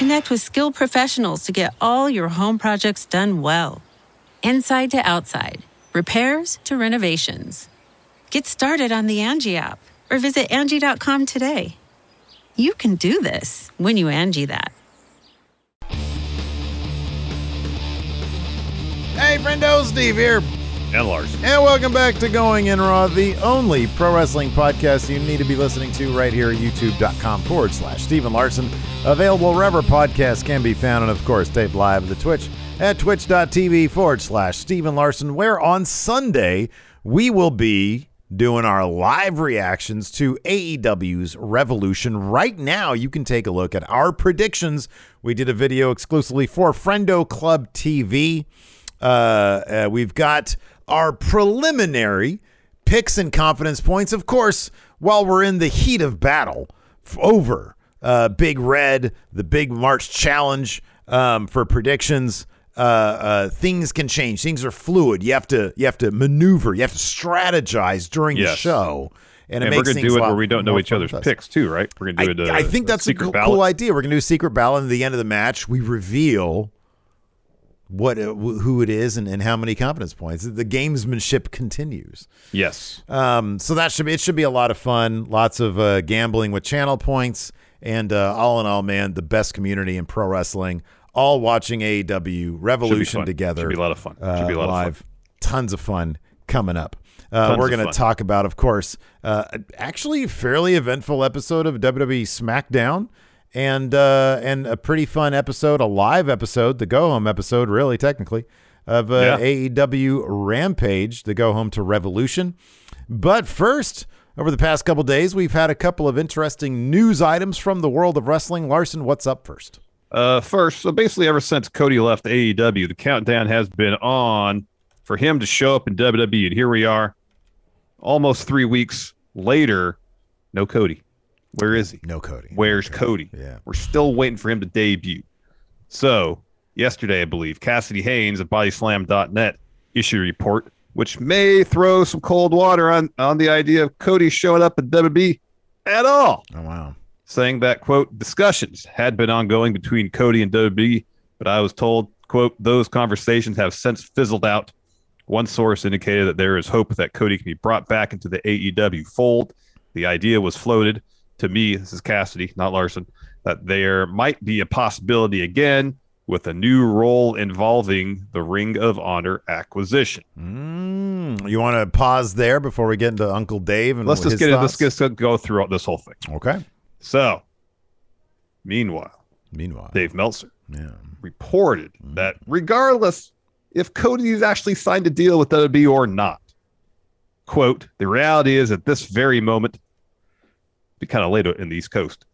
Connect with skilled professionals to get all your home projects done well. Inside to outside, repairs to renovations. Get started on the Angie app or visit Angie.com today. You can do this when you Angie that. Hey, friendo, Steve here. And Lars. And welcome back to Going In Raw, the only pro wrestling podcast you need to be listening to right here at youtube.com forward slash Stephen Larson. Available wherever podcasts can be found, and of course, taped live at the Twitch at twitch.tv forward slash Stephen Larson, where on Sunday we will be doing our live reactions to AEW's Revolution. Right now, you can take a look at our predictions. We did a video exclusively for Friendo Club TV. Uh, uh, we've got our preliminary picks and confidence points. Of course, while we're in the heat of battle over uh, Big Red, the Big March Challenge um, for predictions. Uh, uh, things can change. Things are fluid. You have to you have to maneuver. You have to strategize during the show, and, it And we're going to do it where we don't know each other's picks, too, right? We're going to do it. I, uh, I think that's a secret cool, idea. We're gonna do a secret ballot, and at the end of the match, we reveal what uh, who it is and, and how many confidence points. The gamesmanship continues. Yes. Um, so that should be it. Should be a lot of fun. Lots of uh, gambling with channel points, and uh, all in all, man, the best community in pro wrestling. All watching AEW Revolution together. Should be a lot of fun. Should uh, be a lot of fun. Tons of fun coming up. Uh, we're going to talk about, of course, uh, actually fairly eventful episode of WWE SmackDown, and uh, and a pretty fun episode, a live episode, the go home episode, really technically, of uh, Yeah. AEW Rampage, the go home to Revolution. But first, over the past couple days, we've had a couple of interesting news items from the world of wrestling. Larson, what's up first? Uh, first, so basically, ever since Cody left AEW, the countdown has been on for him to show up in WWE, and here we are, almost three weeks later. No Cody. Where is he? No Cody. Where's Cody? Yeah. We're still waiting for him to debut. So, yesterday, I believe, Cassidy Haynes of BodySlam.net issued a report, which may throw some cold water on, on the idea of Cody showing up at WWE at all Oh wow. saying that quote discussions had been ongoing between Cody and WWE, but I was told quote those conversations have since fizzled out. One source indicated that there is hope that Cody can be brought back into the AEW fold. The idea was floated to me. This is Cassidy, not Larson. That there might be a possibility again with a new role involving the Ring of Honor acquisition. Mm, you want to pause there before we get into Uncle Dave and Let's just get it. thoughts? Let's just go through this whole thing. Okay. So, meanwhile, Meanwhile, Dave Meltzer Yeah. reported that regardless if Cody's actually signed a deal with WWE or not, quote, the reality is at this very moment, be kind of late in the East Coast,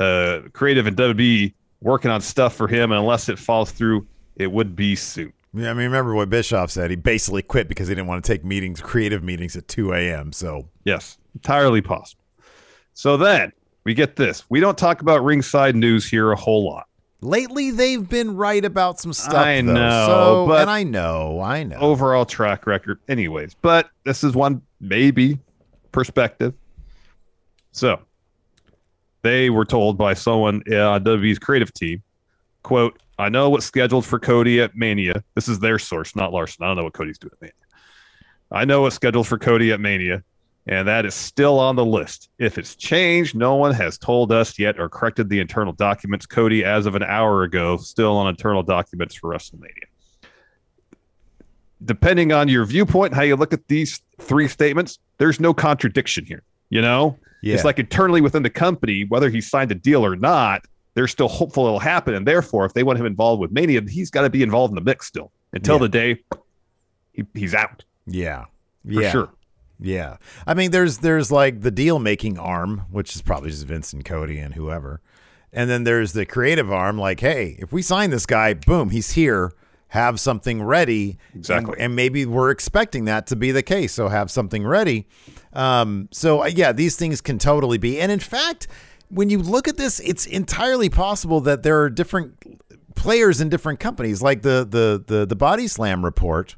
uh, creative and WWE working on stuff for him, and unless it falls through, it would be soon. Yeah, I mean, remember what Bischoff said? He basically quit because he didn't want to take meetings, creative meetings at 2 a.m. So, Yes, entirely possible. So then we get this. We don't talk about ringside news here a whole lot. Lately, they've been right about some stuff. I though. know, so, but- and I know, I know. overall track record, anyways. But this is one maybe perspective. So they were told by someone uh, on WWE's creative team, quote, I know what's scheduled for Cody at Mania. This is their source, not Larson. I don't know what Cody's doing at Mania. I know what's scheduled for Cody at Mania, and that is still on the list. If it's changed, no one has told us yet or corrected the internal documents. Cody, as of an hour ago, still on internal documents for WrestleMania depending on your viewpoint, how you look at these three statements, there's no contradiction here. You know, yeah. it's like internally within the company, whether he signed a deal or not, they're still hopeful it'll happen. And therefore, if they want him involved with Mania, he's got to be involved in the mix still until Yeah. the day he, he's out yeah, for yeah, sure. yeah. I mean, there's there's like the deal making arm, which is probably just Vince and Cody and whoever, and then there's the creative arm. Like, hey, if we sign this guy, boom, he's here. Have something ready, Exactly. and, and maybe we're expecting that to be the case. So have something ready. Um, so uh, yeah, these things can totally be. And in fact, when you look at this, it's entirely possible that there are different players in different companies. Like the the the the Body Slam report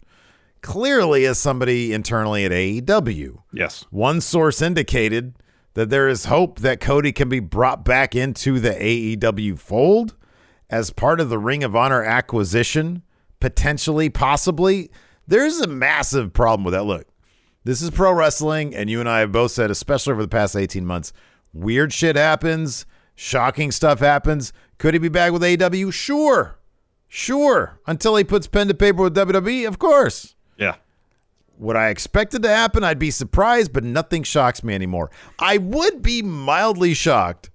clearly as somebody internally at AEW. Yes. One source indicated that there is hope that Cody can be brought back into the AEW fold as part of the Ring of Honor acquisition, potentially, possibly. There's a massive problem with that. Look, this is pro wrestling, and you and I have both said, especially over the past 18 months, weird shit happens, shocking stuff happens. Could he be back with AEW? Sure. Sure. Until he puts pen to paper with WWE, of course. Yeah. What I expected to happen, I'd be surprised, but nothing shocks me anymore. I would be mildly shocked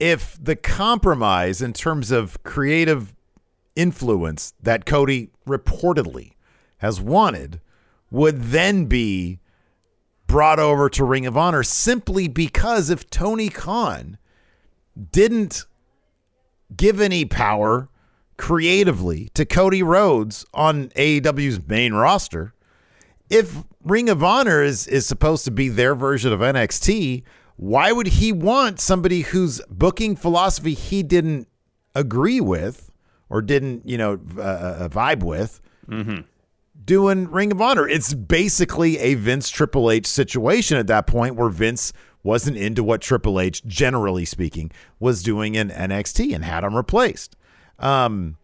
if the compromise in terms of creative influence that Cody reportedly has wanted would then be brought over to Ring of Honor simply because if Tony Khan didn't give any power creatively to Cody Rhodes on AEW's main roster, if Ring of Honor is is supposed to be their version of NXT, why would he want somebody whose booking philosophy he didn't agree with or didn't, you know, uh, uh, vibe with? Doing Ring of Honor. It's basically a Vince Triple H situation at that point where Vince wasn't into what Triple H, generally speaking, was doing in NXT and had him replaced. Um,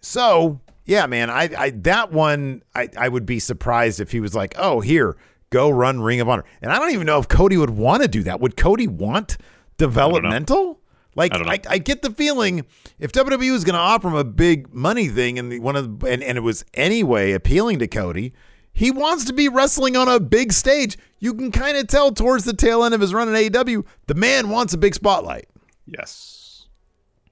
so yeah, man, I, I that one I, I would be surprised if he was like, oh, here, go run Ring of Honor. And I don't even know if Cody would want to do that. Would Cody want developmental? Like I. I, I get the feeling if WWE was going to offer him a big money thing and the, one of the, and, and it was anyway appealing to Cody, he wants to be wrestling on a big stage. You can kind of tell towards the tail end of his run in AEW, the man wants a big spotlight. Yes.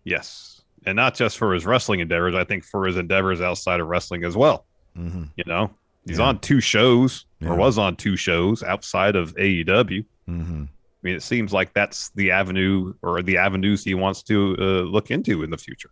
Yes. And not just for his wrestling endeavors, I think for his endeavors outside of wrestling as well. You know, he's Yeah. on two shows Yeah. or was on two shows outside of AEW. Mm-hmm. I mean, it seems like that's the avenue or the avenues he wants to uh, look into in the future.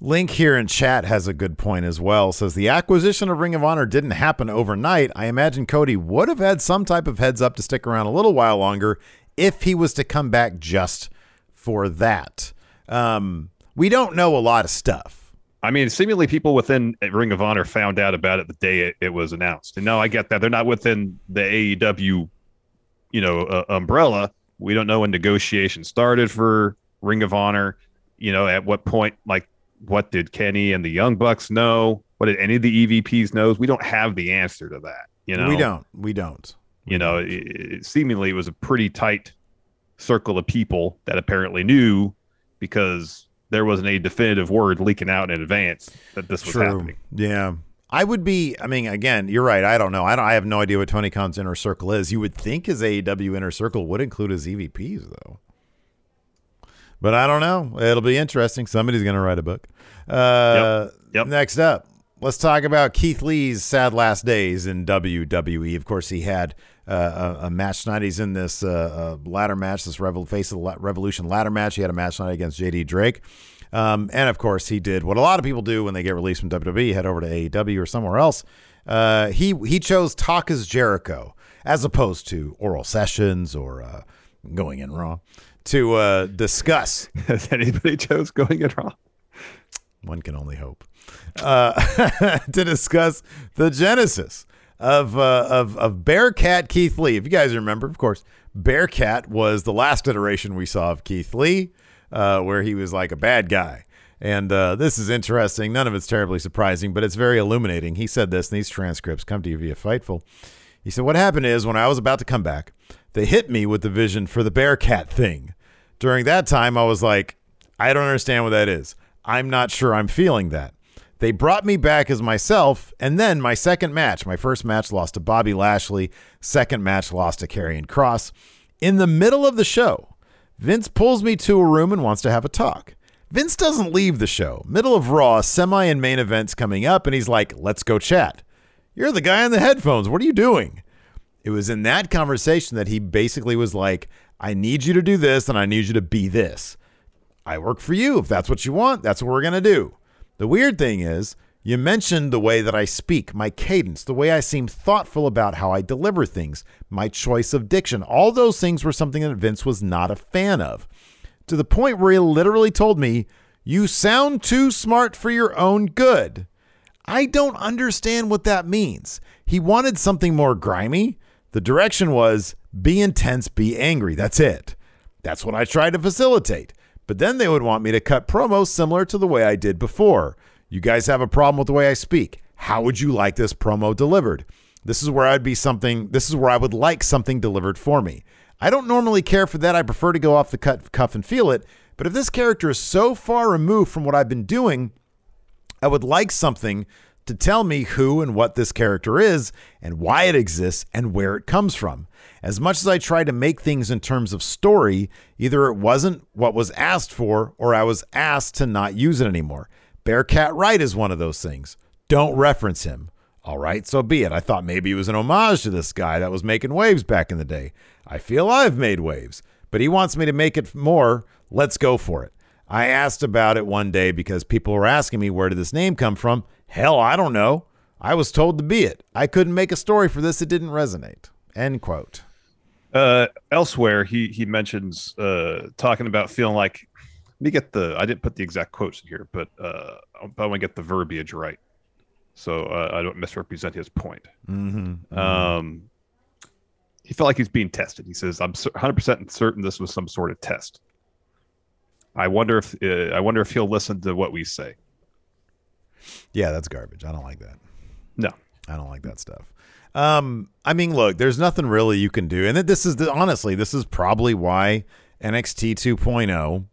Link here in chat has a good point as well. Says the acquisition of Ring of Honor didn't happen overnight. I imagine Cody would have had some type of heads up to stick around a little while longer if he was to come back just for that. Um, we don't know a lot of stuff. I mean, seemingly people within Ring of Honor found out about it the day it, it was announced. And no, I get that they're not within the AEW, you know, uh, umbrella. We don't know when negotiations started for Ring of Honor. You know, at what point, like, what did Kenny and the Young Bucks know? What did any of the EVPs knows? We don't have the answer to that. You know, we don't. We don't. you know, it, it, seemingly it was a pretty tight circle of people that apparently knew because there wasn't a definitive word leaking out in advance that this was True. happening. Yeah. I would be. I mean, again, you're right. I don't know. I don't. I have no idea what Tony Khan's inner circle is. You would think his AEW inner circle would include his EVPs, though. But I don't know. It'll be interesting. Somebody's going to write a book. Uh, Yep. Yep. Next up, let's talk about Keith Lee's sad last days in WWE. Of course, he had uh, a, a match tonight. He's in this uh, uh, ladder match, this Revel- Face of the La- Revolution ladder match. He had a match tonight against JD Drake. Um, and of course, he did what a lot of people do when they get released from WWE, head over to AEW or somewhere else. Uh, he he chose Talk Is Jericho as opposed to Oral Sessions or uh, Going in Raw to uh, discuss Has anybody chose going in raw? One can only hope. Uh, to discuss the genesis of, uh, of of Bearcat Keith Lee. If you guys remember, of course, Bearcat was the last iteration we saw of Keith Lee, uh, where he was like a bad guy. And uh, this is interesting. None of it's terribly surprising, but it's very illuminating. He said this, and these transcripts come to you via Fightful. He said, What happened is when I was about to come back, they hit me with the vision for the Bearcat thing. During that time, I was like, I don't understand what that is. I'm not sure I'm feeling that. They brought me back as myself, and then my second match, my first match lost to Bobby Lashley, second match lost to Karrion Cross. In the middle of the show, Vince pulls me to a room and wants to have a talk. Vince doesn't leave the show. Middle of Raw, semi and main events coming up, and he's like, let's go chat. You're the guy in the headphones. What are you doing? It was in that conversation that he basically was like, I need you to do this and I need you to be this. I work for you. If that's what you want, that's what we're going to do. The weird thing is, you mentioned the way that I speak, my cadence, the way I seem thoughtful about how I deliver things, my choice of diction. All those things were something that Vince was not a fan of. To the point where he literally told me, You sound too smart for your own good. I don't understand what that means. He wanted something more grimy. The direction was be intense, be angry. That's it. That's what I tried to facilitate. But then they would want me to cut promos similar to the way I did before. You guys have a problem with the way I speak. How would you like this promo delivered? This is where I'd be something, this is where I would like something delivered for me. I don't normally care for that. I prefer to go off the cut, cuff and feel it. But if this character is so far removed from what I've been doing, I would like something to tell me who and what this character is and why it exists and where it comes from. As much as I try to make things in terms of story, either it wasn't what was asked for or I was asked to not use it anymore. Bearcat Wright is one of those things. Don't reference him. All right, so be it. I thought maybe it was an homage to this guy that was making waves back in the day. I feel I've made waves, but he wants me to make it more. Let's go for it. I asked about it one day because people were asking me where did this name come from. Hell, I don't know. I was told to be it. I couldn't make a story for this. It didn't resonate. End quote. Uh, elsewhere, he he mentions uh, talking about feeling like. Let me get the. I didn't put the exact quotes in here, but uh, I want to get the verbiage right, so uh, I don't misrepresent his point. Mm-hmm. Mm-hmm. Um, he felt like he's being tested. He says, "I'm 100 percent certain this was some sort of test." I wonder if uh, I wonder if he'll listen to what we say. Yeah, that's garbage. I don't like that. No, I don't like that stuff. Um, I mean, look, there's nothing really you can do, and this is the, honestly, this is probably why NXT 2.0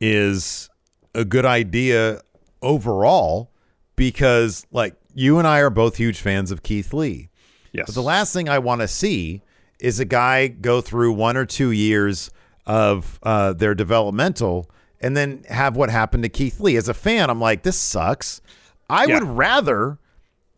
is a good idea overall, because like you and I are both huge fans of Keith Lee. yes, But the last thing I want to see is a guy go through one or two years of uh, their developmental and then have what happened to Keith Lee. As a fan, I'm like, this sucks. I Yeah. would rather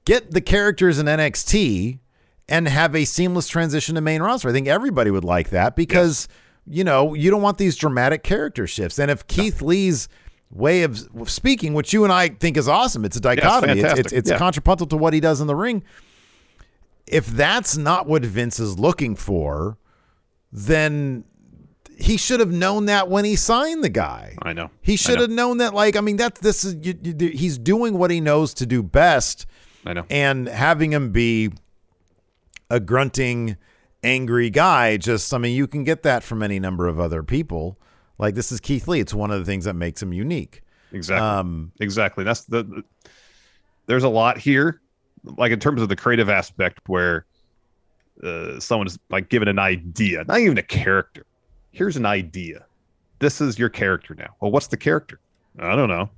get the characters in NXT and have a seamless transition to main roster. I think everybody would like that because, you know, you don't want these dramatic character shifts. And if Keith Lee's way of speaking, which you and I think is awesome, it's a dichotomy. it's it's, it's Yeah. contrapuntal to what he does in the ring if that's not what Vince is looking for, then he should have known that when he signed the guy. I know. He should know. have known that. Like, I mean, that's this is you, you, he's doing what he knows to do best, I know. and having him be a grunting, angry guy. Just, I mean, you can get that from any number of other people. Like this is Keith Lee. It's one of the things that makes him unique. Exactly. Um, exactly. That's the, the- There's a lot here, like in terms of the creative aspect, where uh, someone is like given an idea, not even a character. Here's an idea. This is your character now. Well, what's the character? I don't know.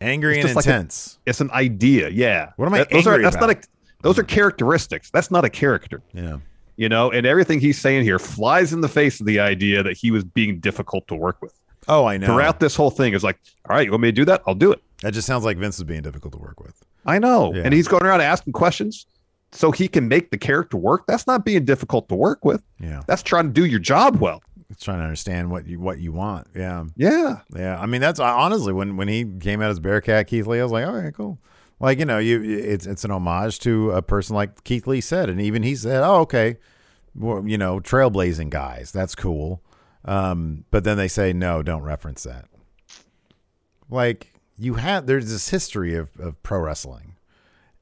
angry and just like a- intense. It's an idea. Yeah. What am I That- those are, That's not a. Those are characteristics. That's not a character. yeah. You know, and everything he's saying here flies in the face of the idea that he was being difficult to work with. Oh, I know. Throughout this whole thing, is like, all right, you want me to do that? I'll do it. That just sounds like Vince is being difficult to work with. I know. Yeah. And he's going around asking questions so he can make the character work. That's not being difficult to work with. Yeah. That's trying to do your job well. It's trying to understand what you what you want. Yeah. Yeah. Yeah. I mean, that's honestly when when he came out as Bearcat Keith Lee, I was like, all right, cool. Like you know, you it's it's an homage to a person like Keith Lee said, and even he said, oh, okay, well, you know, trailblazing guys, that's cool. Um, but then they say no, don't reference that. Like you have there's this history of, of pro wrestling.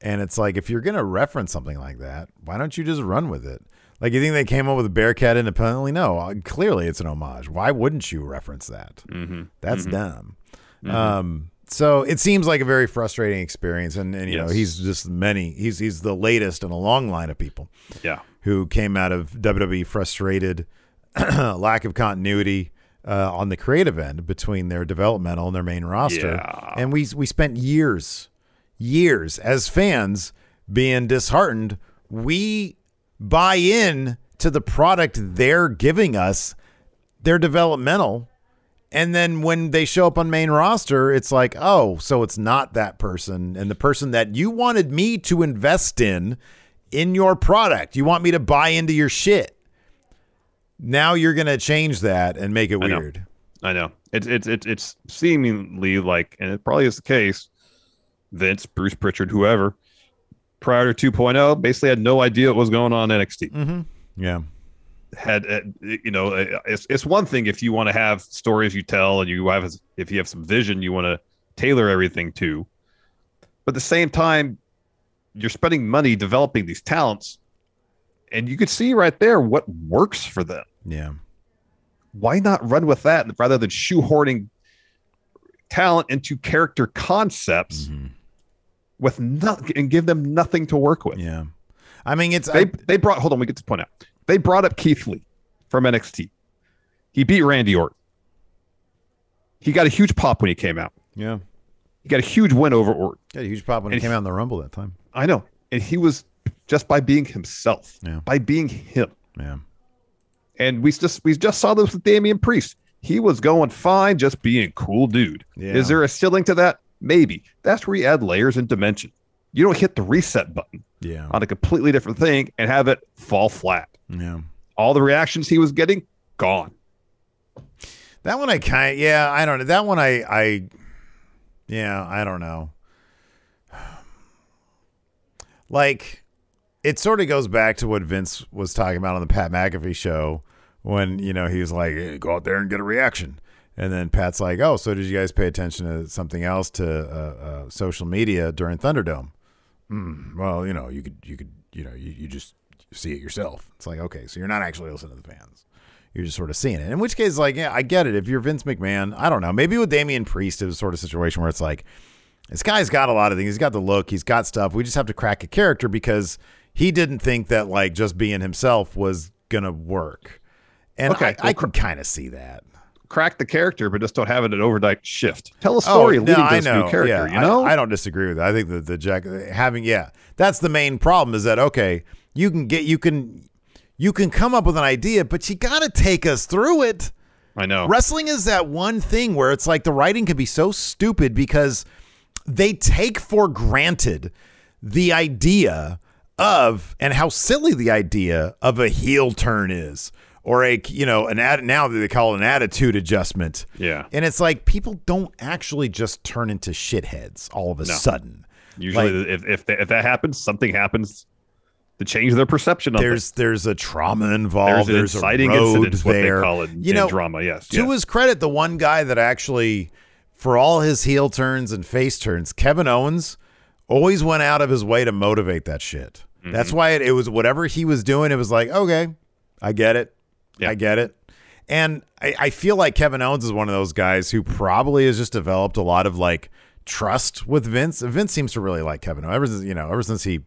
And it's like if you're gonna reference something like that, why don't you just run with it? Like you think they came up with a Bearcat independently? No, uh, clearly it's an homage. Why wouldn't you reference that? Mm-hmm. That's dumb. Um, so it seems like a very frustrating experience, and, and you know he's just many. He's he's the latest in a long line of people Yeah. who came out of WWE frustrated, lack of continuity uh, on the creative end between their developmental and their main roster, Yeah. and we we spent years, years as fans being disheartened. We buy in to the product they're giving us, their developmental. And then when they show up on main roster, it's like, oh, so it's not that person. And the person that you wanted me to invest in in your product. You want me to buy into your shit. Now you're going to change that and make it I know. weird. I know. It's it's it's it's seemingly like, and it probably is the case. Vince, Bruce Pritchard, whoever, prior to 2.0, basically had no idea what was going on in NXT. Mm-hmm. Yeah. Had uh, you know, uh, it's it's one thing if you want to have stories you tell and you have if you have some vision you want to tailor everything to, but at the same time, you're spending money developing these talents, and you could see right there what works for them. Yeah. why not run with that rather than shoehorning talent into character concepts with nothing and give them nothing to work with? Yeah. I mean, it's They I, they brought hold on, we get to point out. They brought up Keith Lee from NXT. He beat Randy Orton. He got a huge pop when he came out. yeah. He got a huge win over Orton. Got a huge pop when he came out in the Rumble that time. I know. And he was just by being himself, Yeah. by being him. Yeah. And we just we just saw this with Damian Priest. He was going fine, just being cool dude. Yeah. Is there a ceiling to that? Maybe. That's where you add layers and dimension. You don't hit the reset button Yeah. on a completely different thing and have it fall flat. Yeah. All the reactions he was getting, gone. That one I kind of, yeah, I don't know. That one I, I, yeah, I don't know. Like, it sort of goes back to what Vince was talking about on the Pat McAfee show when, you know, he was like, "Hey, go out there and get a reaction. And then Pat's like, oh, so did you guys pay attention to something else to uh, uh, social media during Thunderdome? Mm, well, you know, you could, you could, you know, you, you just see it yourself. It's like, okay, so you're not actually listening to the fans you're just sort of seeing it. In which case, like, yeah, I get it. If you're Vince McMahon, I don't know. Maybe with Damian Priest, it was sort of situation where it's like, this guy's got a lot of things. He's got the look. He's got stuff. We just have to crack a character because he didn't think that like just being himself was gonna work. And Okay, I, I well, can kind of see that. Crack the character, but just don't have it an overnight shift. Tell a oh, story leading to this new character. Yeah, you know, I, I don't disagree with that. I think that the Jack having yeah, that's the main problem is that okay, you can get you can you can come up with an idea, but you got to take us through it. I know. Wrestling is that one thing where it's like the writing can be so stupid because they take for granted the idea of and how silly the idea of a heel turn is or a you know an ad now they call it an attitude adjustment. Yeah. And it's like people don't actually just turn into shitheads all of a No. sudden. Usually, Like- if if, that if that happens, something happens to change their perception of There's there's a trauma involved. There's, an inciting a road incident, is what they there. call it you know, drama. Yes. To yes. his credit, the one guy that actually, for all his heel turns and face turns, Kevin Owens always went out of his way to motivate that shit. Mm-hmm. That's why it, it was whatever he was doing. It was like, okay, I get it. Yeah. I get it. And I, I feel like Kevin Owens is one of those guys who probably has just developed a lot of like trust with Vince. Vince seems to really like Kevin Owens ever since you know ever since he,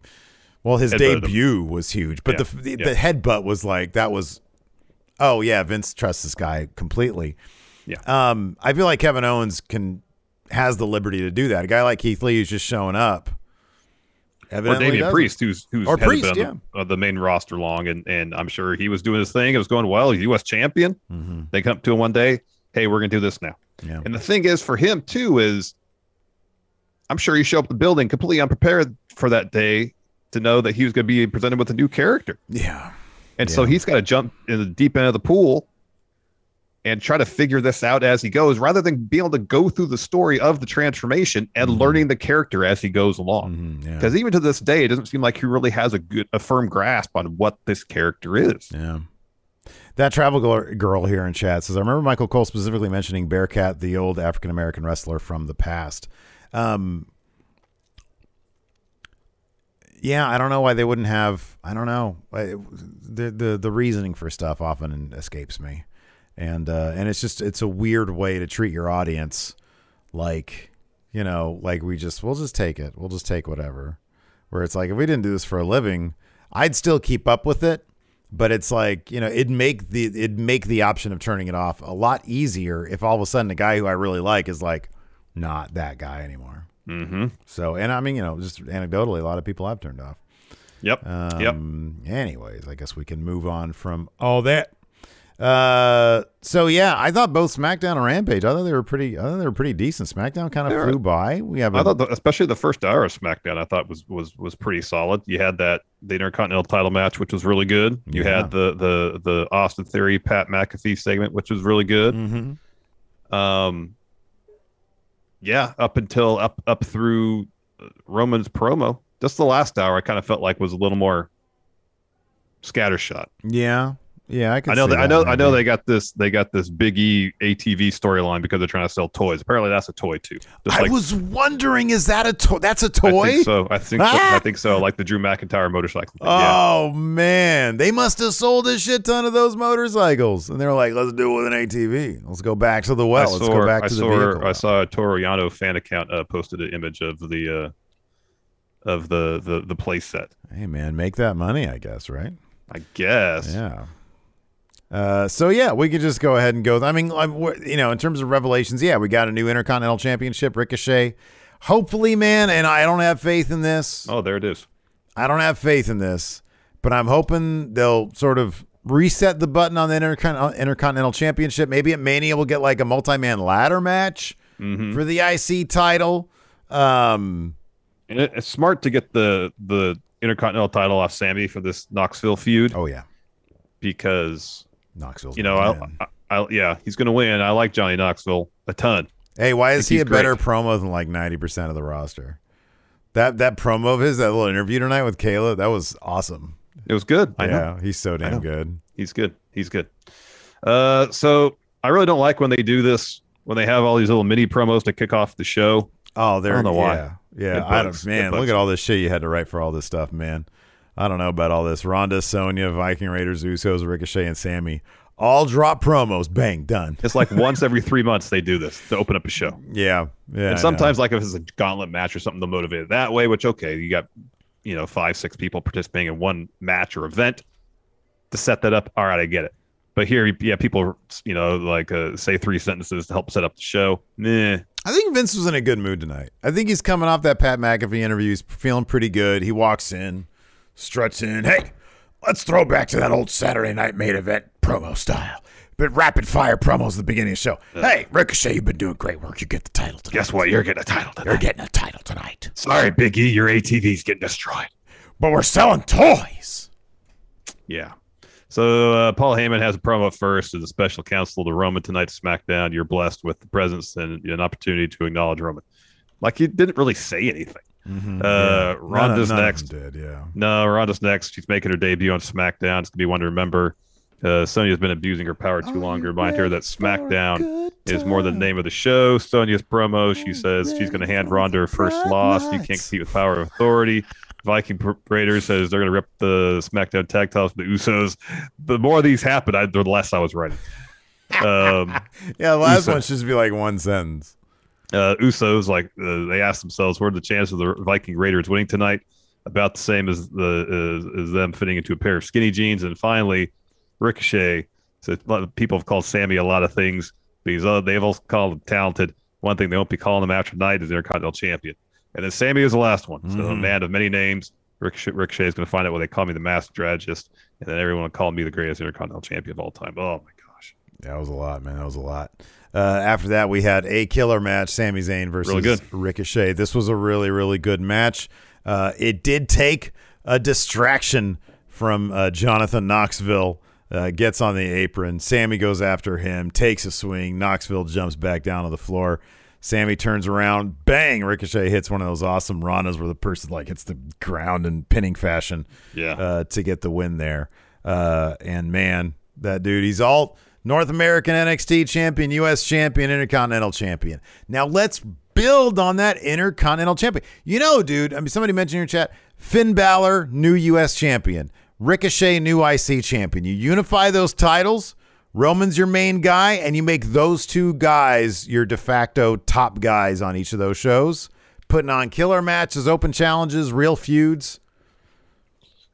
well, his debut was huge, but Yeah. the the, Yeah. the headbutt was like that was, oh yeah, Vince trusts this guy completely. Yeah. Um, I feel like Kevin Owens can has the liberty to do that. A guy like Keith Lee who's just showing up. or Damian. Priest, who's who's Or Priest, been on the, uh, the main roster long, and and I'm sure he was doing his thing. It was going well. U.S. champion. Mm-hmm. They come up to him one day. Hey, we're gonna do this now. Yeah. And the thing is, for him too, is I'm sure he showed up the building completely unprepared for that day to know that he was going to be presented with a new character. Yeah. And so he's got to jump in the deep end of the pool and try to figure this out as he goes, rather than being able to go through the story of the transformation and learning the character as he goes along. Mhm, yeah. Because even to this day, it doesn't seem like he really has a good, a firm grasp on what this character is. Yeah. That travel girl- girl here in chat says, I remember Michael Cole specifically mentioning Bearcat, the old African American wrestler from the past. Um, yeah, I don't know why they wouldn't have. I don't know. The the the reasoning for stuff often escapes me, and uh, and it's just it's a weird way to treat your audience. Like, you know, like we just we'll just take it. We'll just take whatever. Where it's like if we didn't do this for a living, I'd still keep up with it, but it's like you know it'd make the it'd make the option of turning it off a lot easier if all of a sudden a guy who I really like is like not that guy anymore. Mm-hmm. So, and I mean, you know, just anecdotally, a lot of people have turned off. Yep. yep. Um, Anyways, I guess we can move on from all that. Uh, so yeah, I thought both SmackDown and Rampage. I thought they were pretty. I thought they were pretty decent. SmackDown kind of flew by. We have. a- I thought, the, especially the first hour of SmackDown, I thought was was was pretty solid. You had that the Intercontinental Title match, which was really good. You Yeah. had the the the Austin Theory Pat McAfee segment, which was really good. Mhm. Um, yeah, up until up up through uh, Roman's promo, just the last hour, I kind of felt like was a little more scattershot. Yeah, yeah. I, can I know see that, I know I know they got this they got this Big E ATV storyline because they're trying to sell toys. Apparently, that's a toy too. Just I like was wondering, is that a toy? That's a toy. think so. I think so. Ah! I think so. Like the Drew McIntyre motorcycle. thing. Yeah. Oh man, they must have sold a shit ton of those motorcycles, and they were like, "Let's do it with an ATV. Let's go back to the well. I Let's go back I to the saw, vehicle." I saw a Toru Yano fan account uh, posted an image of the uh, of the the the play set. Hey man, make that money, I guess, right? I guess. Yeah. Uh, so yeah, we could just go ahead and go. I mean, wh- you know, in terms of revelations, yeah, we got a new Intercontinental Championship, Ricochet. Hopefully, man, and I don't have faith in this. Oh, there it is. I don't have faith in this, but I'm hoping they'll sort of reset the button on the Intercon- Intercontinental Championship. Maybe at Mania we'll get like a multi-man ladder match Mhm. for the IC title. Um, And it, it's smart to get the the Intercontinental title off Sami for this Knoxville feud oh yeah, because Knoxville's you know I. I, I yeah he's gonna win. I like Johnny Knoxville a ton. Hey, why is he a better great. promo than like ninety percent of the roster? That that promo of his, that little interview tonight with Kayla, that was awesome. It was good. I know. yeah, he's so damn good. He's good. He's good. Uh, so I really don't like when they do this when they have all these little mini promos to kick off the show. Oh, there. I don't know why. Yeah, yeah. I don't, man, look at all this shit you had to write for all this stuff, man. I don't know about all this. Ronda, Sonya, Viking Raiders, Usos, Ricochet, and Sami all drop promos. Bang, done. It's like once every three months they do this to open up a show. Yeah, yeah. And sometimes, like if it's a gauntlet match or something, they'll motivate it that way. Which okay, you got you know five, six people participating in one match or event to set that up. All right, I get it. But here, yeah, people you know like uh, say three sentences to help set up the show. Nah, I think Vince was in a good mood tonight. I think he's coming off that Pat McAfee interview. He's feeling pretty good. He walks in, struts in. Hey, let's throw back to that old Saturday night main event promo style. But rapid fire promos at the beginning of the show. Hey, Ricochet, you've been doing great work. You get the title tonight. guess what? You're getting a title tonight. You're getting a title tonight. Sorry, Big E, your ATV's getting destroyed. But we're selling toys. Yeah. So uh, Paul Heyman has a promo first as a special counsel to Roman tonight's SmackDown. You're blessed with the presence and an opportunity to acknowledge Roman. Like he didn't really say anything. Uh, Ronda's None of next. did, yeah. No, Ronda's next. She's making her debut on SmackDown. It's gonna be one to remember. Uh, Sonya's been abusing her power too long. To remind her that SmackDown is more than the name of the show. Sonya's promo. She says she's going to hand Ronda her first loss. You can't compete with power of authority. Viking P- Raiders says they're going to rip the SmackDown tag titles from the Usos. The more of these happen, I, the less I was writing. Um, Yeah, the last Uso. one should just be like one sentence. Uh, Usos like uh, they asked themselves, "What are the chances of the Viking Raiders winning tonight?" About the same as the as, as them fitting into a pair of skinny jeans. And finally, Ricochet said a lot of people have called Sami a lot of things because uh, they've also called him talented. One thing they won't be calling him after tonight is Intercontinental Champion. And then Sami is the last one. So a man of many names. Ricochet, Ricochet is going to find out what they call me, the master strategist, and then everyone will call me the greatest Intercontinental Champion of all time. Oh my That was a lot, man. That was a lot. Uh, after that, we had a killer match: Sami Zayn versus Really good. Ricochet. This was a really, really good match. Uh, it did take a distraction from uh, Jonathan Knoxville. Uh, gets on the apron. Sami goes after him, takes a swing. Knoxville jumps back down to the floor. Sami turns around, bang! Ricochet hits one of those awesome Rondas where the person like hits the ground in pinning fashion yeah. uh, to get the win there. Uh, and man, that dude. He's all North American NXT champion, US champion, Intercontinental champion. Now let's build on that Intercontinental champion. You know, dude, I mean, somebody mentioned in your chat Finn Balor, new US champion, Ricochet, new IC champion. You unify those titles. Roman's your main guy, and you make those two guys your de facto top guys on each of those shows, putting on killer matches, open challenges, real feuds,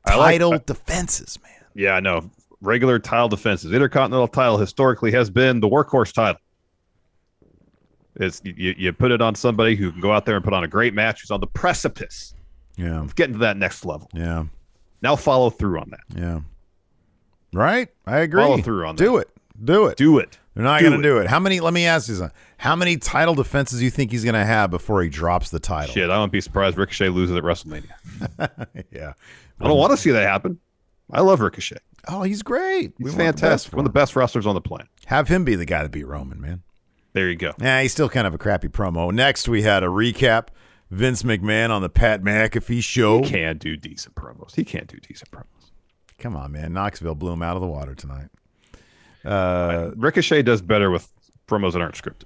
I like- title defenses, man. Yeah, I know. Regular title defenses. Intercontinental title historically has been the workhorse title. It's you, you put it on somebody who can go out there and put on a great match who's on the precipice Yeah, of getting to that next level. yeah, Now follow through on that. yeah. Right, I agree. Follow through on that. Do it, do it. Do it. They're not Do going to do it. How many? Let me ask you something. How many title defenses do you think he's going to have before he drops the title? Shit, I wouldn't be surprised Ricochet loses at WrestleMania. yeah. I don't want to see that happen. I love Ricochet. Oh, he's great. He's We want the best fantastic. One of the best wrestlers on the planet. Have him be the guy that beat Roman, man. There you go. Yeah, he's still kind of a crappy promo. Next, we had a recap. Vince McMahon on the Pat McAfee show. He can't do decent promos. He can't do decent promos. Come on, man. Knoxville blew him out of the water tonight. Uh, Ricochet does better with promos that aren't scripted.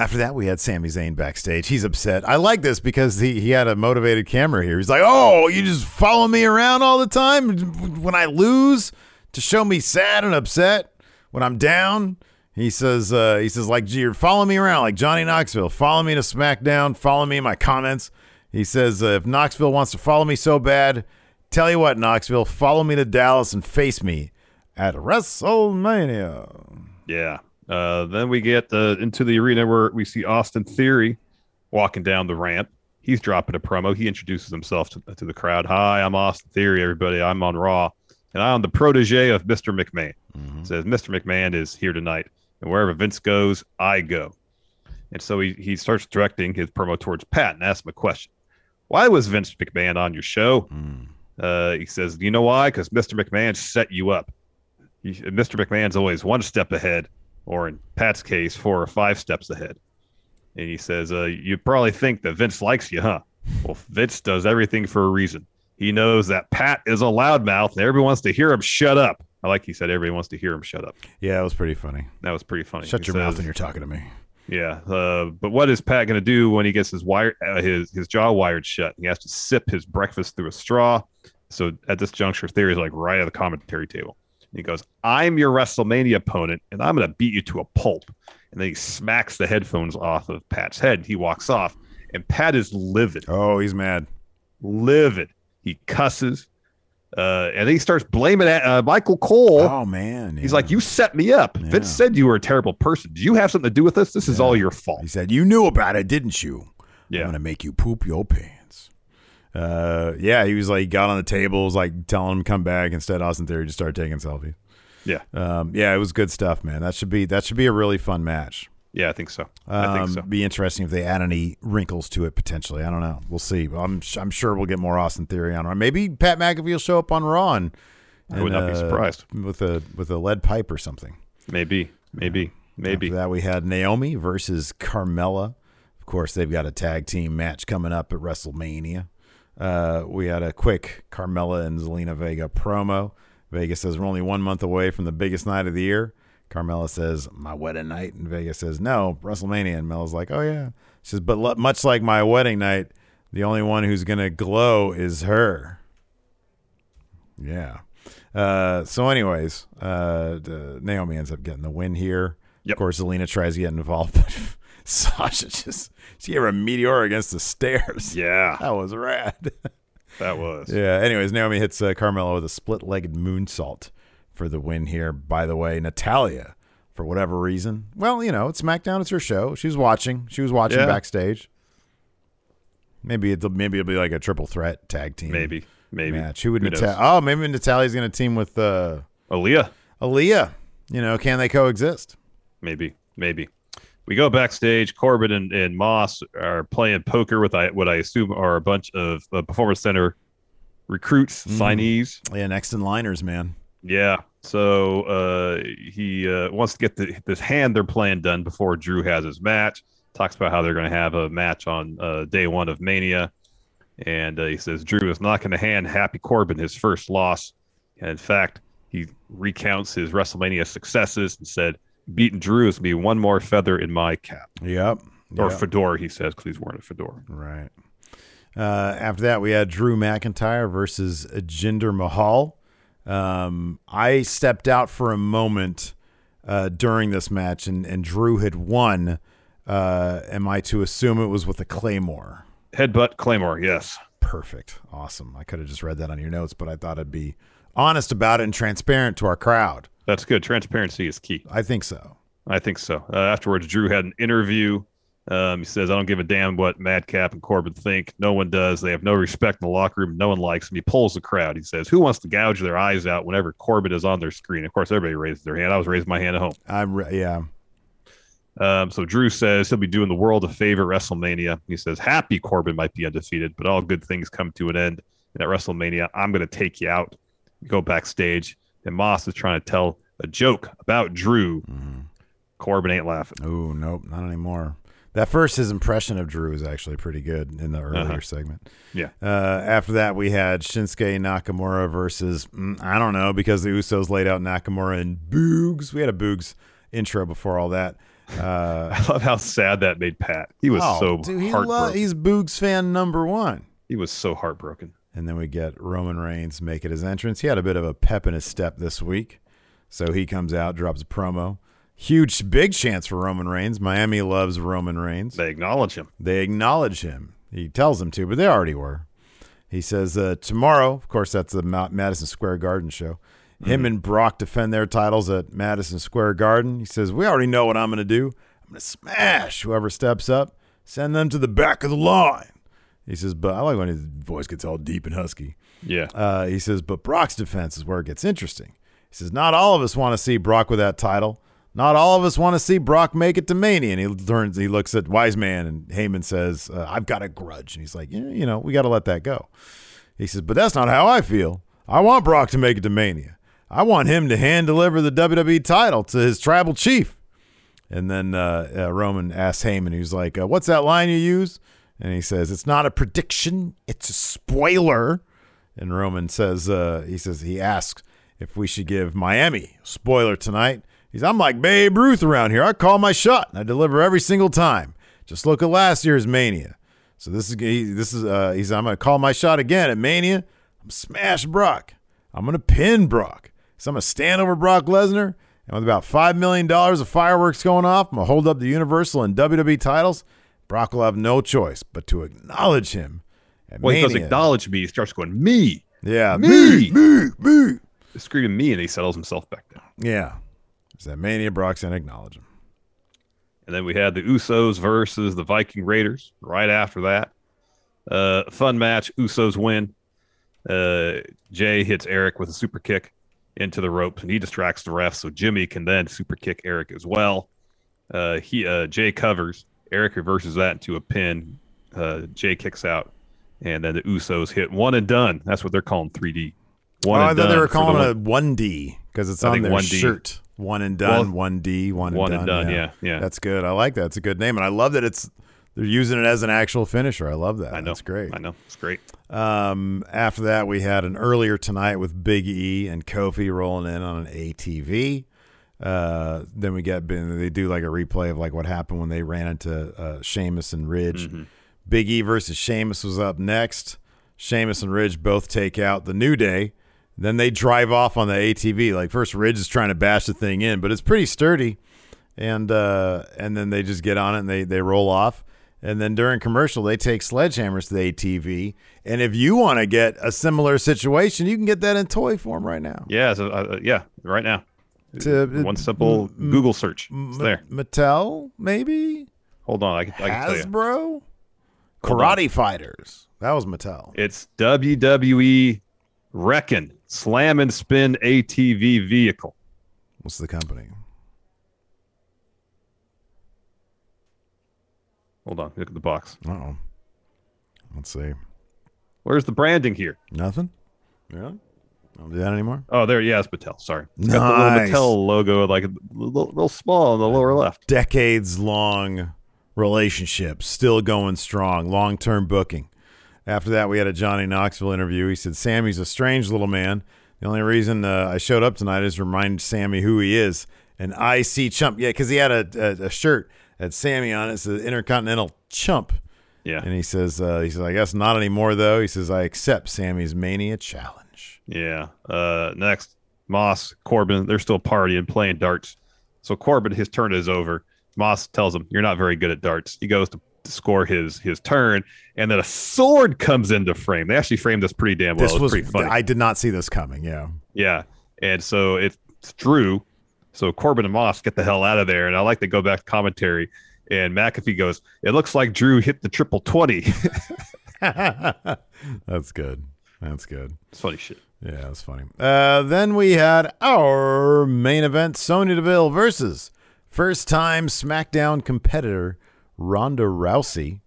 After that, we had Sami Zayn backstage. He's upset. I like this because he, he had a motivated camera here. He's like, Oh, you just follow me around all the time when I lose to show me sad and upset when I'm down. He says, uh, he says, like, you're following me around like Johnny Knoxville. Follow me to SmackDown. Follow me in my comments. He says, uh, if Knoxville wants to follow me so bad, tell you what, Knoxville, follow me to Dallas and face me at WrestleMania. Yeah. Uh, then we get uh, into the arena where we see Austin Theory walking down the ramp. He's dropping a promo. He introduces himself to, to the crowd. Hi, I'm Austin Theory, everybody. I'm on Raw, and I'm the protege of Mr. McMahon. Says Mr. McMahon is here tonight, and wherever Vince goes, I go. And so he, he starts directing his promo towards Pat and asks him a question. Why was Vince McMahon on your show? Uh, he says, You know why? Because Mr. McMahon set you up. You, Mr. McMahon's always one step ahead, or in Pat's case, four or five steps ahead. And he says, uh, You probably think that Vince likes you, huh? Well, Vince does everything for a reason. He knows that Pat is a loudmouth and everyone wants to hear him shut up. I like he said everybody wants to hear him shut up. Yeah, it was pretty funny. That was pretty funny. Shut He your mouth says- when you're talking to me. yeah, uh, but what is Pat going to do when he gets his wire, uh, his his jaw wired shut? He has to sip his breakfast through a straw. So at this juncture, Theory is like right at the commentary table. He goes, I'm your WrestleMania opponent, and I'm going to beat you to a pulp. And then he smacks the headphones off of Pat's head. He walks off, and Pat is livid. Oh, he's mad. Livid. He cusses. Uh, and then he starts blaming uh, Michael Cole. Oh man, He's like, "You set me up. Yeah. Vince said you were a terrible person. Do you have something to do with this? This is all your fault." He said, "You knew about it, didn't you? Yeah. I'm gonna make you poop your pants." Uh, yeah, he was like, got on the table, was like telling him to come back. Instead, Austin Theory just started taking selfies. Yeah, Um, yeah, it was good stuff, man. That should be that should be a really fun match. yeah, I think so. I think so. Um, so. Be interesting if they add any wrinkles to it potentially. I don't know. We'll see. I'm I'm sure we'll get more Austin Theory on Raw. Maybe Pat McAfee will show up on Raw and, I would not be uh, surprised. with a with a lead pipe or something. Maybe, maybe, maybe. After that, we had Naomi versus Carmella. Of course, they've got a tag team match coming up at WrestleMania. Uh, we had a quick Carmella and Zelina Vega promo. Vega says we're only one month away from the biggest night of the year. Carmella says my wedding night, and Vega says no, WrestleMania. And Mella's like, oh yeah. She says, but lo- much like my wedding night, the only one who's gonna glow is her. Yeah. Uh, so, anyways, uh, Naomi ends up getting the win here. Yep. Of course, Zelina tries to get involved, but Sasha just she gave her a meteor against the stairs. Yeah, That was rad. that was. yeah. Anyways, Naomi hits uh, Carmella with a split-legged moonsault for the win here. By the way, Natalya, for whatever reason, well, you know, it's SmackDown. It's her show. She was watching. She was watching Yeah. backstage. Maybe it'll maybe it'll be like a triple threat tag team. Maybe, maybe. match. Who would? Natalya? Oh, maybe Natalya's going to team with uh, Aliyah. Aliyah. You know, can they coexist? Maybe, maybe. We go backstage. Corbin and, and Moss are playing poker with I, what I assume are a bunch of uh, Performance Center recruits, Mm-hmm. signees. Yeah, next in liners, man. Yeah. So uh, he uh, wants to get the, this hand they're playing done before Drew has his match. Talks about how they're going to have a match on uh, day one of Mania. And uh, he says Drew is not going to hand Happy Corbin his first loss. And in fact, he recounts his WrestleMania successes and said, beating Drew is going to be one more feather in my cap. Yep. Or fedora, he says, because he's wearing a fedora. Right. Uh, after that, we had Drew McIntyre versus Jinder Mahal. Um, I stepped out for a moment uh, during this match, and, and Drew had won. Uh, am I to assume it was with a Claymore? Headbutt Claymore, yes. Perfect. Awesome. I could have just read that on your notes, but I thought I'd be honest about it and transparent to our crowd. That's good. Transparency is key. I think so. I think so. Uh, afterwards, Drew had an interview. Um, he says, I don't give a damn what Madcap and Corbin think. No one does. They have no respect in the locker room. No one likes him. He pulls the crowd. He says, Who wants to gouge their eyes out whenever Corbin is on their screen? Of course, everybody raises their hand. I was raising my hand at home. I'm re- yeah. Um, so Drew says he'll be doing the world a favor at WrestleMania. He says, Happy Corbin might be undefeated, but all good things come to an end. And at WrestleMania, I'm going to take you out. We go backstage, and Moss is trying to tell a joke about Drew. Corbin ain't laughing. Oh nope, not anymore. That first his impression of Drew was actually pretty good in the earlier Uh-huh. segment. Yeah. Uh, after that, we had Shinsuke Nakamura versus mm, I don't know because the Usos laid out Nakamura and Boogs. We had a Boogs intro before all that. Uh, I love how sad that made Pat. He was oh, so dude, he heartbroken. lo- he's Boogs fan number one. he was so heartbroken. And then we get Roman Reigns make it his entrance. He had a bit of a pep in his step this week. So he comes out, drops a promo. Huge, big chance for Roman Reigns. Miami loves Roman Reigns. They acknowledge him. They acknowledge him. He tells them to, but they already were. He says uh, tomorrow, of course, that's the Ma- Madison Square Garden show. Him and Brock defend their titles at Madison Square Garden. He says, We already know what I'm going to do. I'm going to smash whoever steps up, send them to the back of the line. He says, But I like when his voice gets all deep and husky. Yeah. Uh, he says, But Brock's defense is where it gets interesting. He says, Not all of us want to see Brock with that title. Not all of us want to see Brock make it to Mania. And he turns, he looks at Wise Man, and Heyman says, uh, I've got a grudge. And he's like, yeah, You know, we got to let that go. He says, But that's not how I feel. I want Brock to make it to Mania. I want him to hand deliver the WWE title to his tribal chief. And then uh, uh, Roman asks Heyman, he's like, uh, What's that line you use? And he says, It's not a prediction, it's a spoiler. And Roman says, uh, He says, He asks if we should give Miami spoiler tonight. He's, I'm like Babe Ruth around here. I call my shot and I deliver every single time. Just look at last year's Mania. So this is, he, this is, uh, he's, I'm going to call my shot again at Mania. I'm smash Brock. I'm going to pin Brock. So I'm going to stand over Brock Lesnar, and with about $5 million of fireworks going off, I'm going to hold up the Universal and WWE titles. Brock will have no choice but to acknowledge him. Well, he does acknowledge me. He starts going, me, Yeah, Me! me, me. He's screaming me, and he settles himself back down. Yeah. It's that Mania Brock's going to acknowledge him. And then we had the Usos versus the Viking Raiders right after that. Uh, fun match. Usos win. Uh, Jay hits Eric with a super kick into the ropes, and he distracts the ref, so Jimmy can then super kick Eric as well. Uh, he uh, Jay covers. Eric reverses that into a pin. Uh, Jay kicks out, and then the Usos hit one and done. That's what they're calling 3D. One oh, I and thought they were for the calling it one D because it's I on their 1D. shirt. One and done, Well, one D, one, and done. one and done. done, yeah, yeah. That's good. I like that. It's a good name, and I love that it's they're using it as an actual finisher. I love that. I know. That's great. I know. It's great. Um, after that, we had an earlier tonight with Big E and Kofi rolling in on an ATV. Uh, then we get they do like a replay of like what happened when they ran into uh, Sheamus and Ridge. Mm-hmm. Big E versus Sheamus was up next. Sheamus and Ridge both take out the New Day. Then they drive off on the ATV. Like first, Ridge is trying to bash the thing in, but it's pretty sturdy. And uh, and then they just get on it and they they roll off. And then during commercial, they take sledgehammers to the ATV. And if you want to get a similar situation, you can get that in toy form right now. Yeah. So, uh, yeah. Right now. To- One simple Google search. It's there. Mattel, maybe Hold on. I can, I can tell you. Hasbro, Karate Fighters. That was Mattel. It's WWE Wrekkin' Slam and Spin ATV vehicle. What's the company? Hold on. Look at the box. Uh oh. Let's see. Where's the branding here? Nothing. Yeah. Don't do that anymore. Oh, there. Yeah, it's Mattel. Sorry. It's got the Nice. little Mattel logo, like a little, little small in the lower left. decades long relationship, still going strong, long term booking. After that, we had a Johnny Knoxville interview. He said, Sami's a strange little man. The only reason uh, I showed up tonight is to remind Sami who he is. An IC chump. Yeah, because he had a, a, a shirt that Sami on it. It says Intercontinental Chump. Yeah. And he says, uh, he says, I guess not anymore, though. He says, I accept Sami's Mania challenge. Yeah. Uh, next, Moss, Corbin, they're still partying, playing darts. So Corbin, his turn is over. Moss tells him, "You're not very good at darts." He goes to, to score his his turn, and then a sword comes into frame. They actually framed this pretty damn well. This was, was. I did not see this coming. Yeah. yeah, and so it's Drew. So Corbin and Moss get the hell out of there, and I like to go back to commentary. And McAfee goes, "It looks like Drew hit the triple 20. That's good. That's good. it's funny shit. Yeah, that's funny. Uh, then we had our main event: Sonya Deville versus first-time SmackDown competitor Ronda Rousey.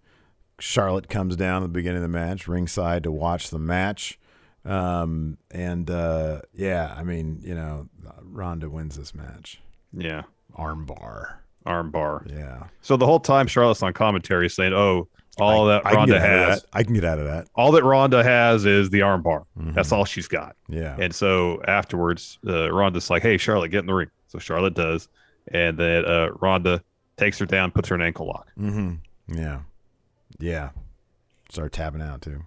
Charlotte comes down at the beginning of the match, ringside to watch the match. Um, and uh, yeah, I mean, you know, Ronda wins this match. Yeah, Armbar. armbar. Yeah. So the whole time Charlotte's on commentary saying, "Oh, all I- that Ronda has, that. I can get out of that. all that Ronda has is the armbar. Mhm. That's all she's got." Yeah. And so afterwards, uh, Ronda's like, "Hey, Charlotte, get in the ring." So Charlotte does, and then uh, Ronda takes her down, puts her in an ankle lock. Mm-hmm. Yeah. Yeah. Start tapping out too.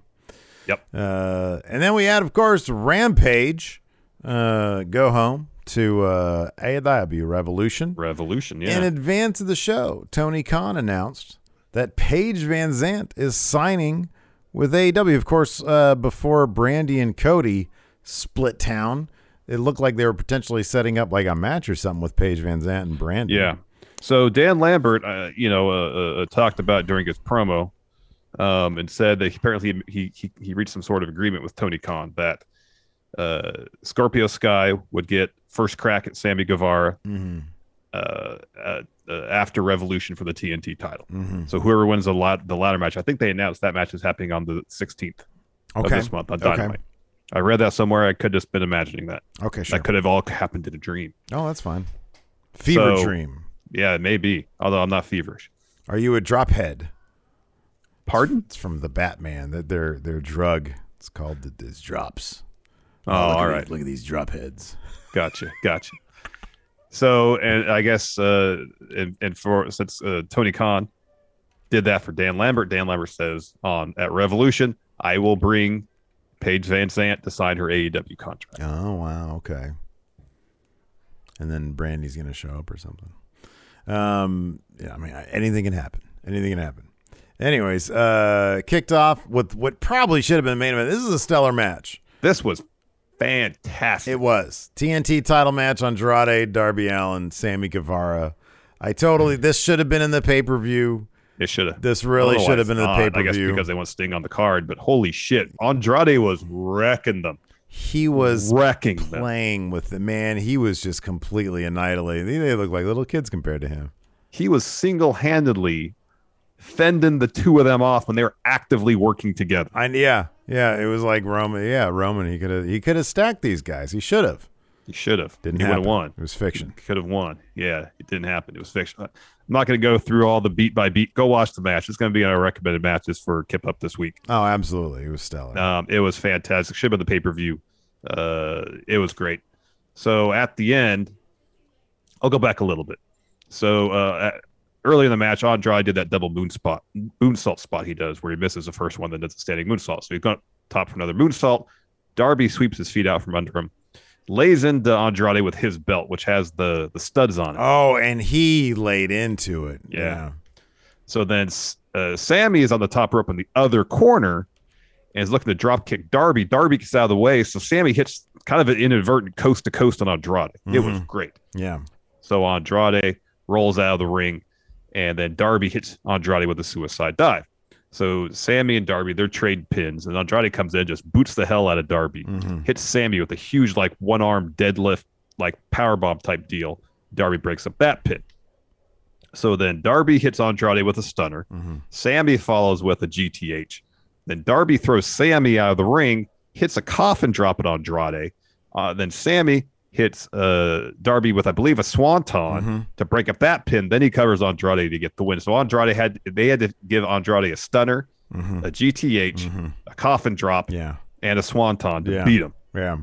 Yep. Uh, and then we had, of course, Rampage uh, go home to uh, AEW Revolution. Revolution, yeah. In advance of the show, Tony Khan announced that Paige VanZant is signing with AEW. Of course, uh, before Brandi and Cody split town, it looked like they were potentially setting up like a match or something with Paige VanZant and Brandi. Yeah. So Dan Lambert, uh, you know, uh, uh, talked about during his promo, um, and said that apparently he, he he reached some sort of agreement with Tony Khan that uh, Scorpio Sky would get first crack at Sammy Guevara Mm-hmm. Uh, uh, uh, after Revolution for the TNT title. Mhm. So whoever wins the lat- the ladder match, I think they announced that match is happening on the 16th of Okay. this month on Okay. Dynamite. I read that somewhere. I could just been imagining that. Okay, sure. That could have all happened in a dream. Oh, that's fine. Fever So- dream. Yeah, it may be. Although I'm not feverish. Are you a drop head? Pardon? It's from the Batman. That their their drug. It's called the, drops. Oh, look all right. these- look at these drop heads. Gotcha, gotcha. So, and I guess, uh, and, and for since uh, Tony Khan did that for Dan Lambert, Dan Lambert says on at Revolution, I will bring Paige VanZant to sign her AEW contract. Oh wow. Okay. and then Brandi's going to show up or something. Um, yeah, I mean, anything can happen. Anything can happen. Anyways, uh, kicked off with what probably should have been the main event. This is a stellar match. This was fantastic. It was TNT title match on Andrade, Darby Allin, Sammy Guevara. I totally. Hmm. This should have been in the pay per view. It should have. This really should have been in the pay per I guess view. because they want Sting on the card, but holy shit, Andrade was wrecking them. He was wrecking them. playing with the man. He was just completely annihilated. They, they look like little kids compared to him. He was single handedly fending the two of them off when they were actively working together. I yeah yeah. It was like Roman. Yeah, Roman. He could have he could have stacked these guys. He should have. He should have. Didn't he would have won. It was fiction. Could have won. Yeah, it didn't happen. It was fiction. I'm not going to go through all the beat by beat. Go watch the match. It's going to be on our recommended matches for Kip Up this week. Oh, absolutely. It was stellar. Um, it was fantastic. Should have been the pay per view. Uh, it was great. So at the end, I'll go back a little bit. So uh, early in the match, Andrade did that double moon spot, moonsault spot he does, where he misses the first one, then does a standing moonsault. So he's going to top for another moonsault. Darby sweeps his feet out from under him, lays into Andrade with his belt, which has the the studs on it. Oh, and he laid into it. Yeah. So then uh, Sammy is on the top rope in the other corner and is looking to drop kick Darby. Darby gets out of the way. So Sammy hits kind of an inadvertent coast to coast on Andrade. It was Mhm. great. Yeah. So Andrade rolls out of the ring and then Darby hits Andrade with a suicide dive. So Sammy and Darby, they're trade pins, and Andrade comes in, just boots the hell out of Darby, Mhm. hits Sammy with a huge, like one arm deadlift, like power bomb type deal. Darby breaks up that pin. So then Darby hits Andrade with a stunner. Mhm. Sammy follows with a GTH. Then Darby throws Sammy out of the ring, hits a coffin drop at Andrade. Uh, then Sammy hits uh, Darby with, I believe, a swanton Mhm. to break up that pin. Then he covers Andrade to get the win. So Andrade had they had to give Andrade a stunner, Mhm. a GTH, Mhm. a coffin drop, Yeah. and a swanton to Yeah. beat him. Yeah.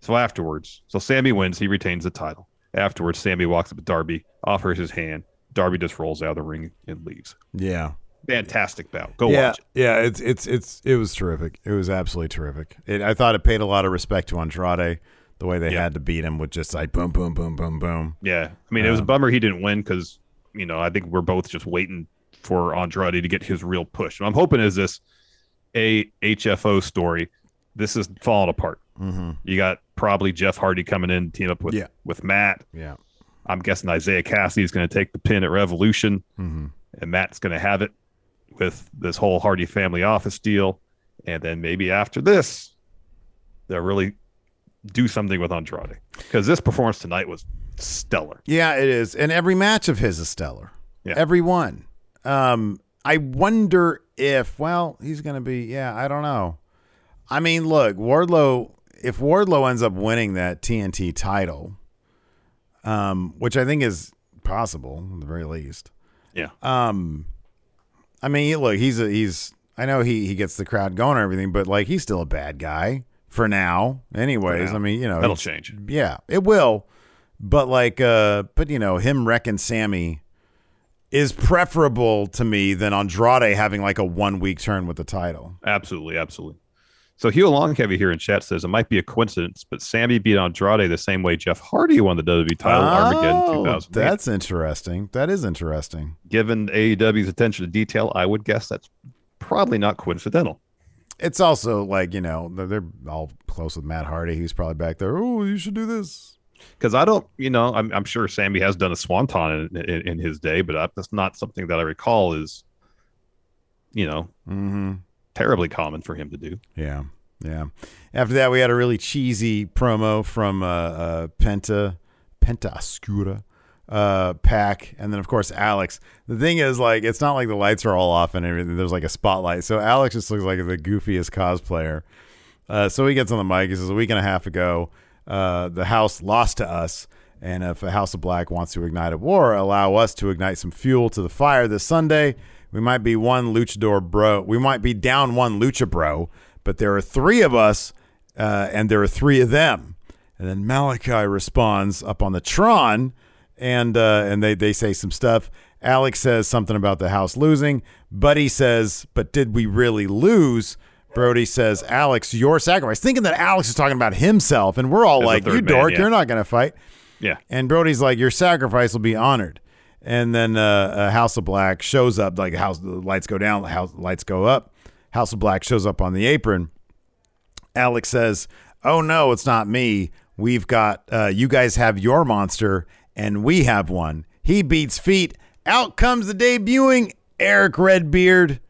So afterwards, so Sammy wins. He retains the title. Afterwards, Sammy walks up to Darby, offers his hand. Darby just rolls out of the ring and leaves. Yeah. Fantastic bout. Go yeah, watch it. Yeah, it's it's it's it was terrific. It was absolutely terrific. It, I thought it paid a lot of respect to Andrade, the way they Yeah. had to beat him with just like boom, boom, boom, boom, boom. Yeah, I mean, it was a Um, bummer he didn't win because you know I think we're both just waiting for Andrade to get his real push. I'm hoping is this a HFO story. This is falling apart. Mm-hmm. You got probably Jeff Hardy coming in, team up with Yeah. with Matt. Yeah. I'm guessing Isiah Kassidy is going to take the pin at Revolution, Mm-hmm. and Matt's going to have it with this whole Hardy family office deal. And then maybe after this, they'll really do something with Andrade because this performance tonight was stellar. Yeah, it is. And every match of his is stellar. Yeah. Every one. Um, I wonder if, well, he's going to be, yeah, I don't know. I mean, look, Wardlow, if Wardlow ends up winning that TNT title, um, which I think is possible at the very least. Yeah. Um, I mean, look, he's a, he's, I know he, he gets the crowd going and everything, but like he's still a bad guy for now. Anyways, now. I mean, you know, That'll change. Yeah, it will. But like, uh, but you know, him wrecking Sammy is preferable to me than Andrade having like a one week turn with the title. Absolutely, absolutely. So Hugh Longheavy here in chat says it might be a coincidence, but Sammy beat Andrade the same way Jeff Hardy won the WWE title at Armageddon Oh, 2008. That's interesting. That is interesting. Given AEW's attention to detail, I would guess that's probably not coincidental. It's also like you know they're, they're all close with Matt Hardy. He's probably back there. Oh, you should do this. Because I don't, you know, I'm, I'm sure Sammy has done a swanton in, in, in his day, but I, that's not something that I recall is, you know, Mm-hmm. terribly common for him to do. Yeah, yeah. After that, we had a really cheesy promo from uh, uh, Penta Penta Oscuro uh, PAC, and then of course Alex. The thing is, like, it's not like the lights are all off and everything. There's like a spotlight, so Alex just looks like the goofiest cosplayer. Uh, so he gets on the mic. He says, "A week and a half ago, uh, the house lost to us." And if a House of Black wants to ignite a war, allow us to ignite some fuel to the fire this Sunday. We might be one luchador bro. We might be down one lucha bro, but there are three of us, uh, and there are three of them. And then Malakai responds up on the Tron, and uh, and they they say some stuff. Alex says something about the house losing. Buddy says, "But did we really lose?" Brody says, "Alex, your sacrifice." Thinking that Alex is talking about himself, and we're all As like, "You man, dork, yeah. you're not going to fight." Yeah. And Brody's like, your sacrifice will be honored. And then uh, uh, House of Black shows up, like house the lights go down, house lights go up. House of Black shows up on the apron. Alex says, "Oh no, it's not me. We've got uh, you guys have your monster, and we have one." He beats feet. Out comes the debuting Eric Redbeard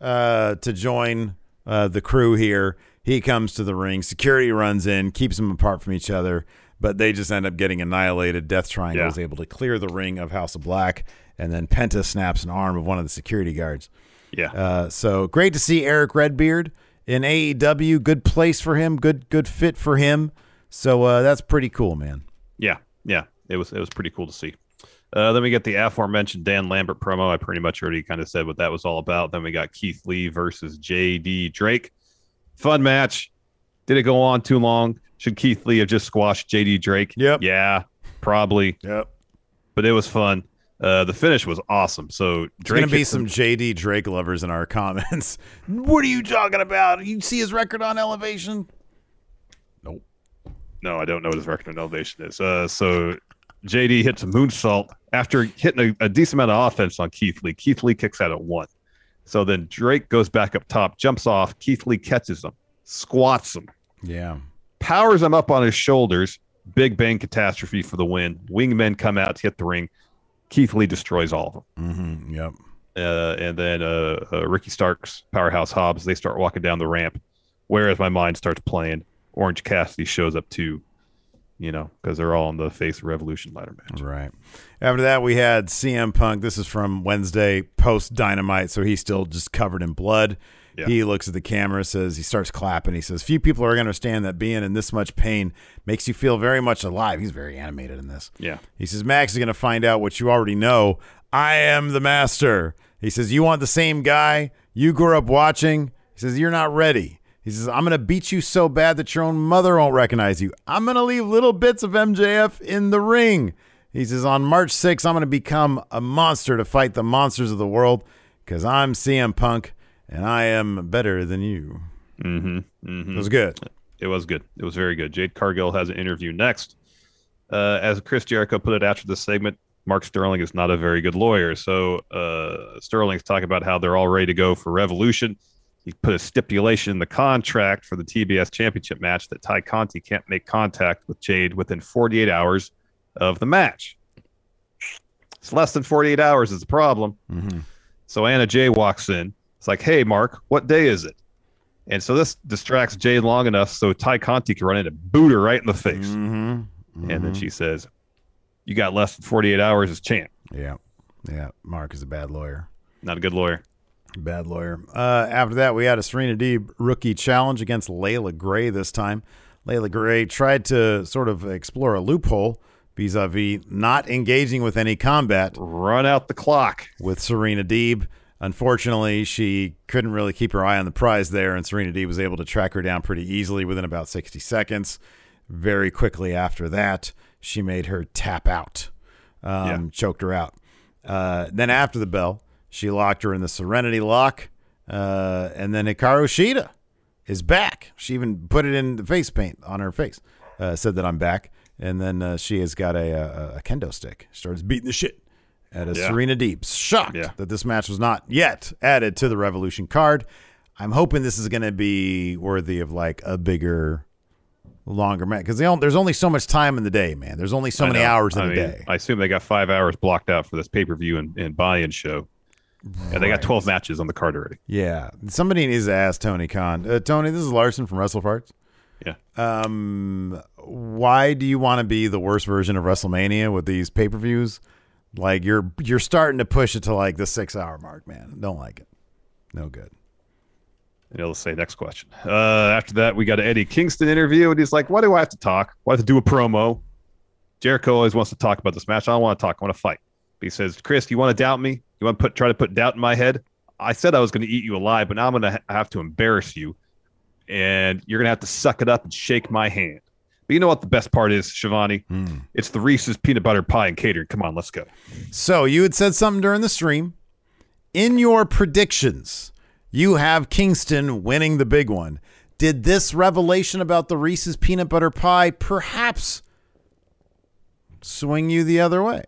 uh, to join uh, the crew here. He comes to the ring. Security runs in, keeps them apart from each other, but they just end up getting annihilated. Death Triangle Yeah. is able to clear the ring of House of Black, and then Penta snaps an arm of one of the security guards. Yeah. Uh, so great to see Eric Redbeard in AEW. Good place for him. Good good fit for him. So uh, that's pretty cool, man. Yeah, yeah, it was it was pretty cool to see. Uh, then we get the aforementioned Dan Lambert promo. I pretty much already kind of said what that was all about. Then we got Keith Lee versus JD Drake. Fun match. Did it go on too long? Should Keith Lee have just squashed JD Drake? Yep. Yeah, probably. Yep. But it was fun. Uh, the finish was awesome. So There's Drake gonna be some JD Drake lovers in our comments. what are you talking about? You see his record on Elevation? Nope. No, I don't know what his record on elevation is. Uh, so JD hits a moonsault after hitting a, a decent amount of offense on Keith Lee. Keith Lee kicks out at one. So then Drake goes back up top, jumps off. Keith Lee catches him, squats him, Yeah. powers him up on his shoulders. Big bang catastrophe for the win. Wingmen come out to hit the ring. Keith Lee destroys all of them. Mm-hmm. Yep. Uh, and then uh, uh, Ricky Starks, Powerhouse Hobbs, they start walking down the ramp. Whereas my mind starts playing, Orange Cassidy shows up too, you know, because they're all on the face Revolution ladder match. Right. After that, we had CM Punk. This is from Wednesday post Dynamite, so he's still just covered in blood. Yeah. He looks at the camera, says he starts clapping. He says, "Few people are going to understand that being in this much pain makes you feel very much alive." He's very animated in this. Yeah. He says, "Max is going to find out what you already know. I am the master." He says, "You want the same guy you grew up watching?" He says, "You're not ready." He says, I'm going to beat you so bad that your own mother won't recognize you. I'm going to leave little bits of MJF in the ring. He says, On March 6th, I'm going to become a monster to fight the monsters of the world because I'm CM Punk and I am better than you. Mm-hmm. mm-hmm. It was good. It was good. It was very good. Jade Cargill has an interview next. Uh, as Chris Jericho put it after the segment, Mark Sterling is not a very good lawyer. So uh, Sterling's talking about how they're all ready to go for Revolution. He put a stipulation in the contract for the TBS Championship match that Tay Conti can't make contact with Jade within 48 hours of the match. It's less than 48 hours is the problem. Mm-hmm. So Anna Jay walks in. It's like, hey, Mark, what day is it? And so this distracts Jade long enough so Tay Conti can run in and boot her right in the face. Mm-hmm. And then she says, You got less than 48 hours as champ. Yeah. Yeah. Mark is a bad lawyer. Not a good lawyer. Bad lawyer. Uh, after that, we had a Serena Deeb rookie challenge against Leila Grey this time. Leila Grey tried to sort of explore a loophole vis a vis not engaging with any combat Run out the clock. with Serena Deeb. Unfortunately, she couldn't really keep her eye on the prize there, and Serena Deeb was able to track her down pretty easily within about 60 seconds. Very quickly after that, she made her tap out, um, Yeah. choked her out. Uh, then after the bell, she locked her in the Serenity lock, uh, and then Hikaru Shida is back. She even put it in the face paint on her face, uh, said that I'm back, and then uh, she has got a, a, a kendo stick, starts beating the shit at a Yeah. Serena Deeb. Shocked Yeah. that this match was not yet added to the Revolution card. I'm hoping this is going to be worthy of like a bigger, longer match because there's only so much time in the day, man. There's only so I many know. hours in I a mean, day. I assume they got five hours blocked out for this pay per view and, and buy in show. And they got 12 matches on the card already. Yeah, somebody needs to ask Tony Khan. Uh, Tony, this is Larson from Wrestle Farts. Yeah. Um, why do you want to be the worst version of WrestleMania with these pay per views? Like you're you're starting to push it to like the six hour mark, man. Don't like it. No good. And he'll say next question. Uh, after that, we got an Eddie Kingston interview, and he's like, "Why do I have to talk? Why have to do a promo?" Jericho always wants to talk about this match. I don't want to talk. I want to fight. He says, "Chris, you want to doubt me? You want to put try to put doubt in my head? I said I was going to eat you alive, but now I'm going to ha- have to embarrass you, and you're going to have to suck it up and shake my hand." But you know what the best part is, Shivani? Hmm. It's the Reese's peanut butter pie and catering. Come on, let's go. So you had said something during the stream. In your predictions, you have Kingston winning the big one. Did this revelation about the Reese's peanut butter pie perhaps swing you the other way.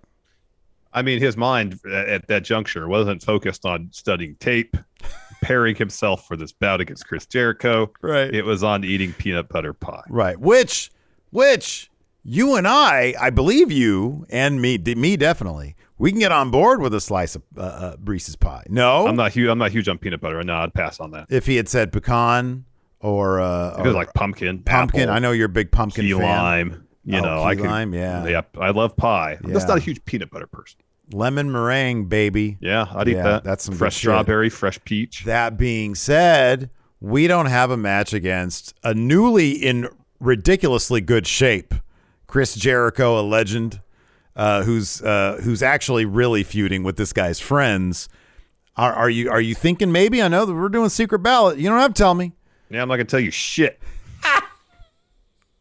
I mean, his mind at at that juncture wasn't focused on studying tape, preparing himself for this bout against Chris Jericho. Right. It was on eating peanut butter pie. Right. Which, which you and I, I believe you and me, me definitely, we can get on board with a slice of uh, uh, Reese's pie. No, I'm not huge. I'm not huge on peanut butter. No, I'd pass on that. if he had said pecan or uh, It was or like pumpkin, pumpkin. apple, I know you're a big pumpkin key fan. lime. You Oh, know, I can. lime, yeah. yeah. I love pie. I'm just not a huge peanut butter person. Lemon meringue, baby. Yeah, I'd eat Yeah, that. that's some fresh shit. strawberry, fresh peach. That being said, we don't have a match against a newly in ridiculously good shape, Chris Jericho, a legend, uh, who's uh, who's actually really feuding with this guy's friends. Are, are you are you thinking maybe? I know that we're doing secret ballot. You don't have to tell me. Yeah, I'm not gonna tell you shit.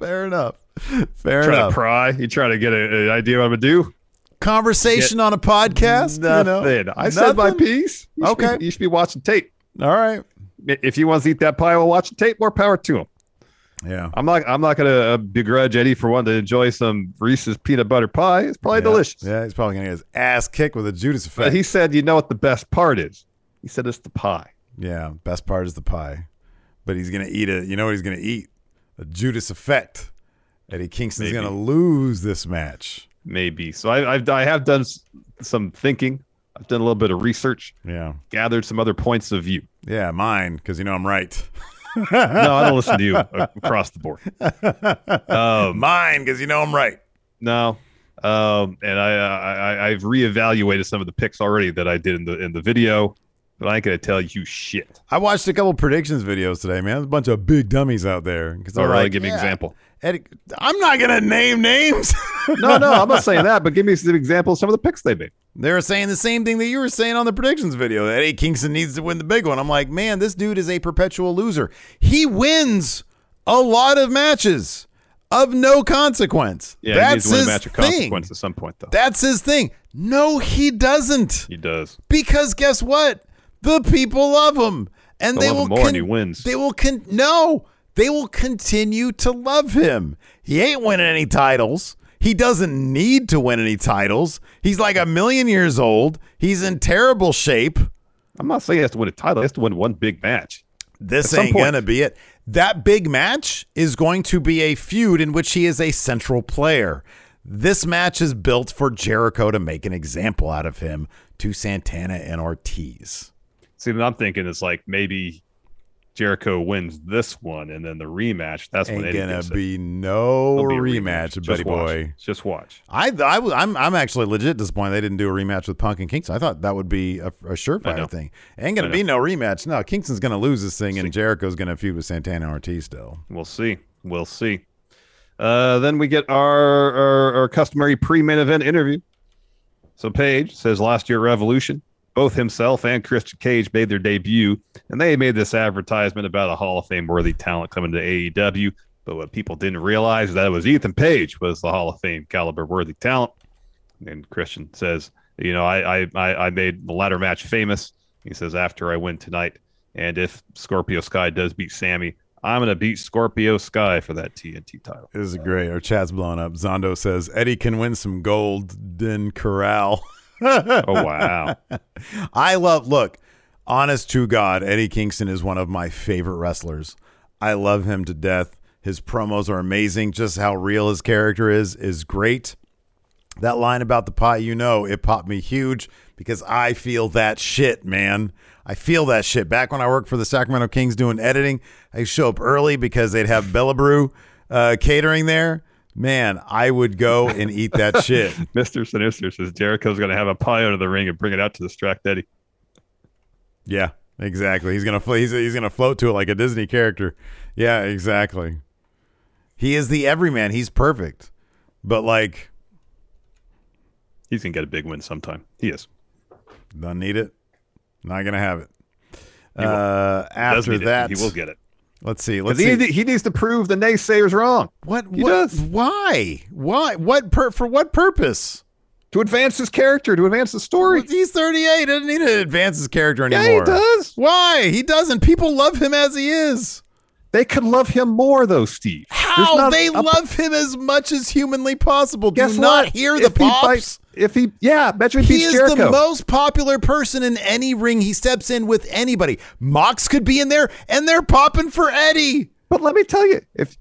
Fair enough. Fair enough. Try enough. to pry. You try to get a- an idea what I'm gonna do. Conversation Get on a podcast. you know? Nothing. I said my piece. You should be- Okay. you should be watching tape. All right. If he wants to eat that pie while watching tape, more power to him. Yeah. I'm not. I'm not gonna uh, begrudge Eddie for wanting to enjoy some Reese's peanut butter pie. It's probably Yeah. delicious. Yeah, he's probably gonna get his ass kicked with a Judas effect. But he said, "You know what the best part is?" He said, "It's the pie." Yeah, best part is the pie. But he's gonna eat it. You know what he's gonna eat? A Judas effect. Eddie Kingston's Maybe. gonna lose this match. Maybe. So I, I've I have done some thinking. I've done a little bit of research. Yeah. Gathered some other points of view. Yeah, mine, because you know I'm right. no, I don't listen to you across the board. Um, mine, because you know I'm right. No. Um, and I I- I've reevaluated some of the picks already that I did in the in the video, but I ain't gonna tell you shit. I watched a couple predictions videos today, man. There's a bunch of big dummies out there. Because Oh, really? Give me an example. Eddie, I'm not gonna name names. No, no, I'm not saying that, but give me some examples of some of the picks they made. They were saying the same thing that you were saying on the predictions video. That Eddie Kingston needs to win the big one. I'm like, man, this dude is a perpetual loser. He wins a lot of matches of no consequence. Yeah, he That's needs to win his a match of thing. consequence at some point, though. That's his thing. No, he doesn't. He does. Because guess what? The people love him, and they will more con- he wins. They will con- no, they will continue to love him. He ain't winning any titles. He doesn't need to win any titles. He's like a million years old. He's in terrible shape. I'm not saying he has to win a title. He has to win one big match. This ain't point. gonna be it. That big match is going to be a feud in which he is a central player. This match is built for Jericho to make an example out of him to Santana and Ortiz. See, what I'm thinking is like maybe Jericho wins this one, and then the rematch. That's Ain't Eddie gonna be no be a rematch, Just buddy watch. boy. Just watch. I, I, was- I'm, I'm actually legit disappointed they didn't do a rematch with Punk and Kingston. I thought that would be a, know. surefire thing. Ain't gonna be no rematch. No, Kingston's gonna lose this thing, and Jericho's gonna feud with Santana Ortiz still. We'll see. We'll see. Uh, then we get our, our, our customary pre-main event interview. So Paige says last year Revolution, both himself and Christian Cage made their debut, and they made this advertisement about a Hall of Fame worthy talent coming to AEW. But what people didn't realize is that it was Ethan Page was the Hall of Fame caliber worthy talent. And Christian says, you know, I I I made the ladder match famous. He says after I win tonight, and if Scorpio Sky does beat Sammy, I'm gonna beat Scorpio Sky for that TNT title. This is great. Our chat's blown up. Zondo says Eddie can win some Golden Corral. Oh wow! I love. Look, honest to God, Eddie Kingston is one of my favorite wrestlers. I love him to death. His promos are amazing. Just how real his character is is great. That line about the pot, you know, it popped me huge because I feel that shit, man. I feel that shit. Back when I worked for the Sacramento Kings doing editing, I show up early because they'd have Bella Brew uh, catering there. Man, I would go and eat that shit. Mr. Sinister says Jericho's going to have a pie out of the ring and bring it out to distract Eddie. Yeah, exactly. He's gonna he's, he's gonna float to it like a Disney character. Yeah, exactly. He is the everyman. He's perfect, but like He's going to get a big win sometime. He is. Don't need it. Not gonna have it. Uh, after need it. that, he will get it. Let's see. Let's see. he needs to prove the naysayers wrong. What? He what does. Why? Why? What? Per, for what purpose? To advance his character, to advance the story. He's 38. Doesn't need to advance his character anymore. Yeah, he does. Why? He doesn't. People love him as he is. They could love him more, though, Steve. How? They a- love him as much as humanly possible. Do Guess you not what? hear the If he pops? bites- if he, yeah, imagine He is Jericho. the most popular person in any ring he steps in with anybody. Mox could be in there, and they're popping for Eddie. But let me tell you, if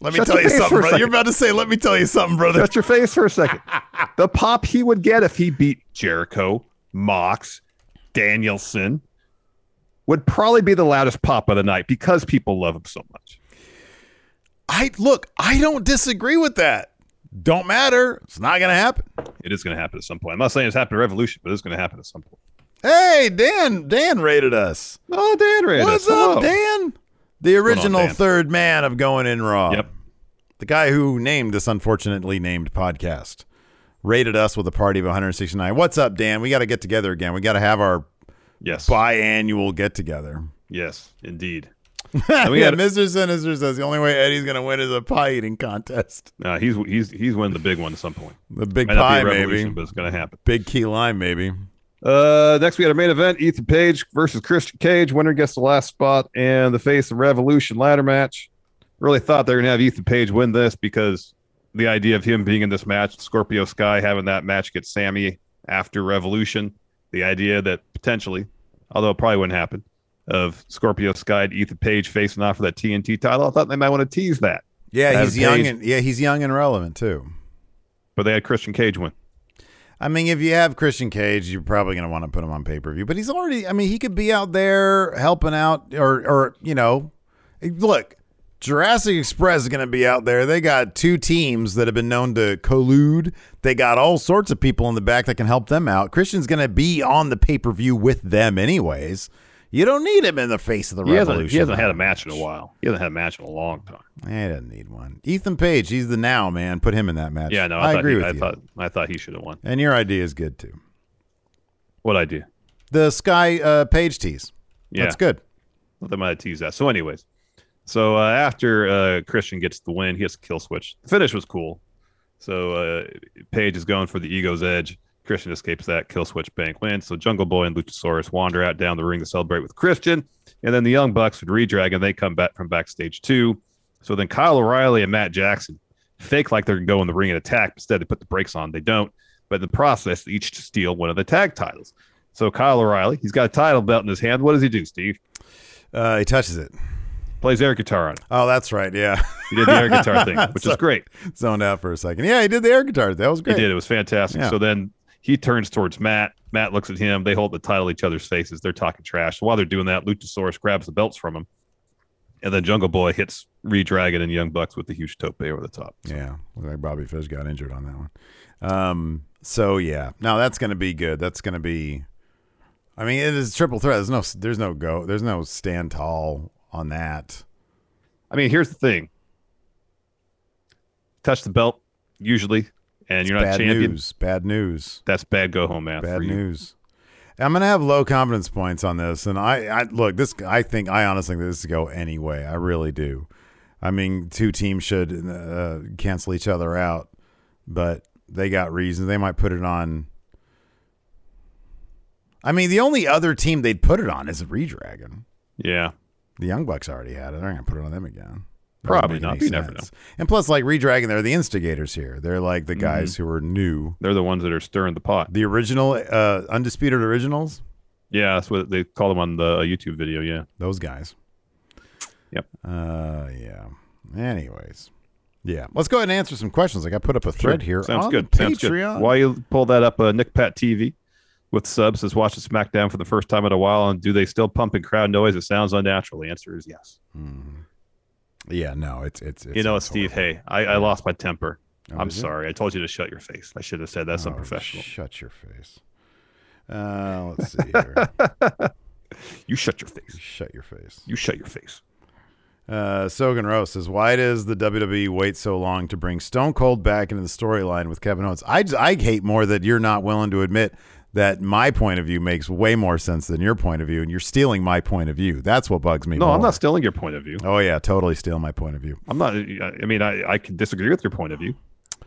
Let me tell you something, brother. You're about to say, let me tell you something, brother. shut your face for a second, the pop he would get if he beat Jericho, Mox, Danielson would probably be the loudest pop of the night because people love him so much. I look, I don't disagree with that. Don't matter. It's not gonna happen. It is going to happen at some point. I'm not saying it's happened to Revolution, but it's going to happen at some point. Hey, Dan, Dan rated us. Oh, Dan rated What's us. What's up. Dan? The going on, original Dan? third man of Going In Raw. Yep. The guy who named this unfortunately named podcast rated us with a party of 169. What's up, Dan? We got to get together again. We got to have our Yes. biannual get together. Yes, indeed. yeah, we had- Mr. Sinister says the only way Eddie's going to win is a pie eating contest. Uh, he's he's he's winning the big one at some point. The big Might pie, maybe. but it's going to happen. Big key lime, maybe. Uh, next we had a main event: Ethan Page versus Christian Cage. Winner gets the last spot and the face of Revolution ladder match. Really thought they were gonna have Ethan Page win this because the idea of him being in this match, Scorpio Sky having that match get Sammy after Revolution, the idea that potentially, although it probably wouldn't happen, of Scorpio Sky and Ethan Page facing off for that TNT title. I thought they might want to tease that, Yeah, he's young and yeah, he's young and relevant too. but they had Christian Cage win. I mean, if you have Christian Cage, you're probably going to want to put him on pay per view. But he's already. I mean, he could be out there helping out, or or you know, look, Jurassic Express is going to be out there. They got two teams that have been known to collude. They got all sorts of people in the back that can help them out. Christian's going to be on the pay per view with them, anyways. You don't need him in the face of the He hasn't, revolution. he hasn't had a match in a while. He hasn't had a match in a long time. He doesn't need one. Ethan Page, he's the now man. Put him in that match. Yeah, no, I, I, agree he, with I you. thought I thought he should have won. and your idea is good too. What I do? The Sky uh, Page tease. Yeah, That's good. They might have teased that. So, anyways, so uh, after uh, Christian gets the win, he gets a kill switch. The finish was cool. So uh, Page is going for the ego's edge. Christian escapes that kill switch bank win. So Jungle Boy and Luchasaurus wander out down the ring to celebrate with Christian, and then the Young Bucks would redragon. They come back from backstage too. So then Kyle O'Reilly and Matt Jackson fake like they're going to go in the ring and attack. Instead, they put the brakes on. They don't. But in the process, they each steal one of the tag titles. So Kyle O'Reilly, he's got a title belt in his hand. What does he do, Steve? Uh, he touches it. Plays air guitar on it. Oh, that's right. Yeah. He did the air guitar thing, which is great. Zoned out for a second. Yeah, he did the air guitar. That was great. He did. It was fantastic. Yeah. So then he turns towards Matt. Matt looks at him. They hold the title each other's faces. They're talking trash. While they're doing that, Luchasaurus grabs the belts from him. And then Jungle Boy hits Redragon and Young Bucks with the huge tope over the top. Yeah. Looked like Bobby Fish got injured on that one. Um, so yeah. Now that's gonna be good. That's gonna be I mean, it is triple threat. There's no there's no go there's no stand tall on that. I mean, here's the thing touch the belt, usually, and you're not Bad champion. news. Bad news. That's bad go home math Bad news. I'm gonna have low confidence points on this, and I, I look this. I think I honestly think this to go anyway. I really do. I mean, two teams should uh, cancel each other out, but they got reasons. They might put it on. I mean, the only other team they'd put it on is Redragon. Yeah. The Young Bucks already had it. They're gonna put it on them again. Probably not. You never sense. And plus, like Redragon, they're the instigators here. They're like Mm-hmm. the guys who are new. They're the ones that are stirring the pot. The original, uh, undisputed originals. Yeah, that's what they call them on the uh, YouTube video. Yeah. Those guys. Yep. Uh, yeah. Anyways, yeah, let's go ahead and answer some questions. Like I put up a thread here. Sounds on good. the Sounds Patreon. good. While you pull that up, uh, Nick Pat TV with subs says watching SmackDown for the first time in a while, and do they still pump in crowd noise? It sounds unnatural. The answer is yes. Yeah, no, it's it's. it's you know it's Steve? horrible. Hey, I, I lost my temper. Oh, I'm sorry. I told you to shut your face. I should have said that's Oh, unprofessional. Shut your face. Uh, let's see here. You shut your face. shut your face. You shut your face. Uh, Sogan Rose says, "Why does the WWE wait so long to bring Stone Cold back into the storyline with Kevin Owens?" I I hate more that you're not willing to admit that my point of view makes way more sense than your point of view, and you're stealing my point of view. That's what bugs me. No, more. I'm not stealing your point of view. Oh yeah, totally stealing my point of view. I'm not. I mean, I, I can disagree with your point of view.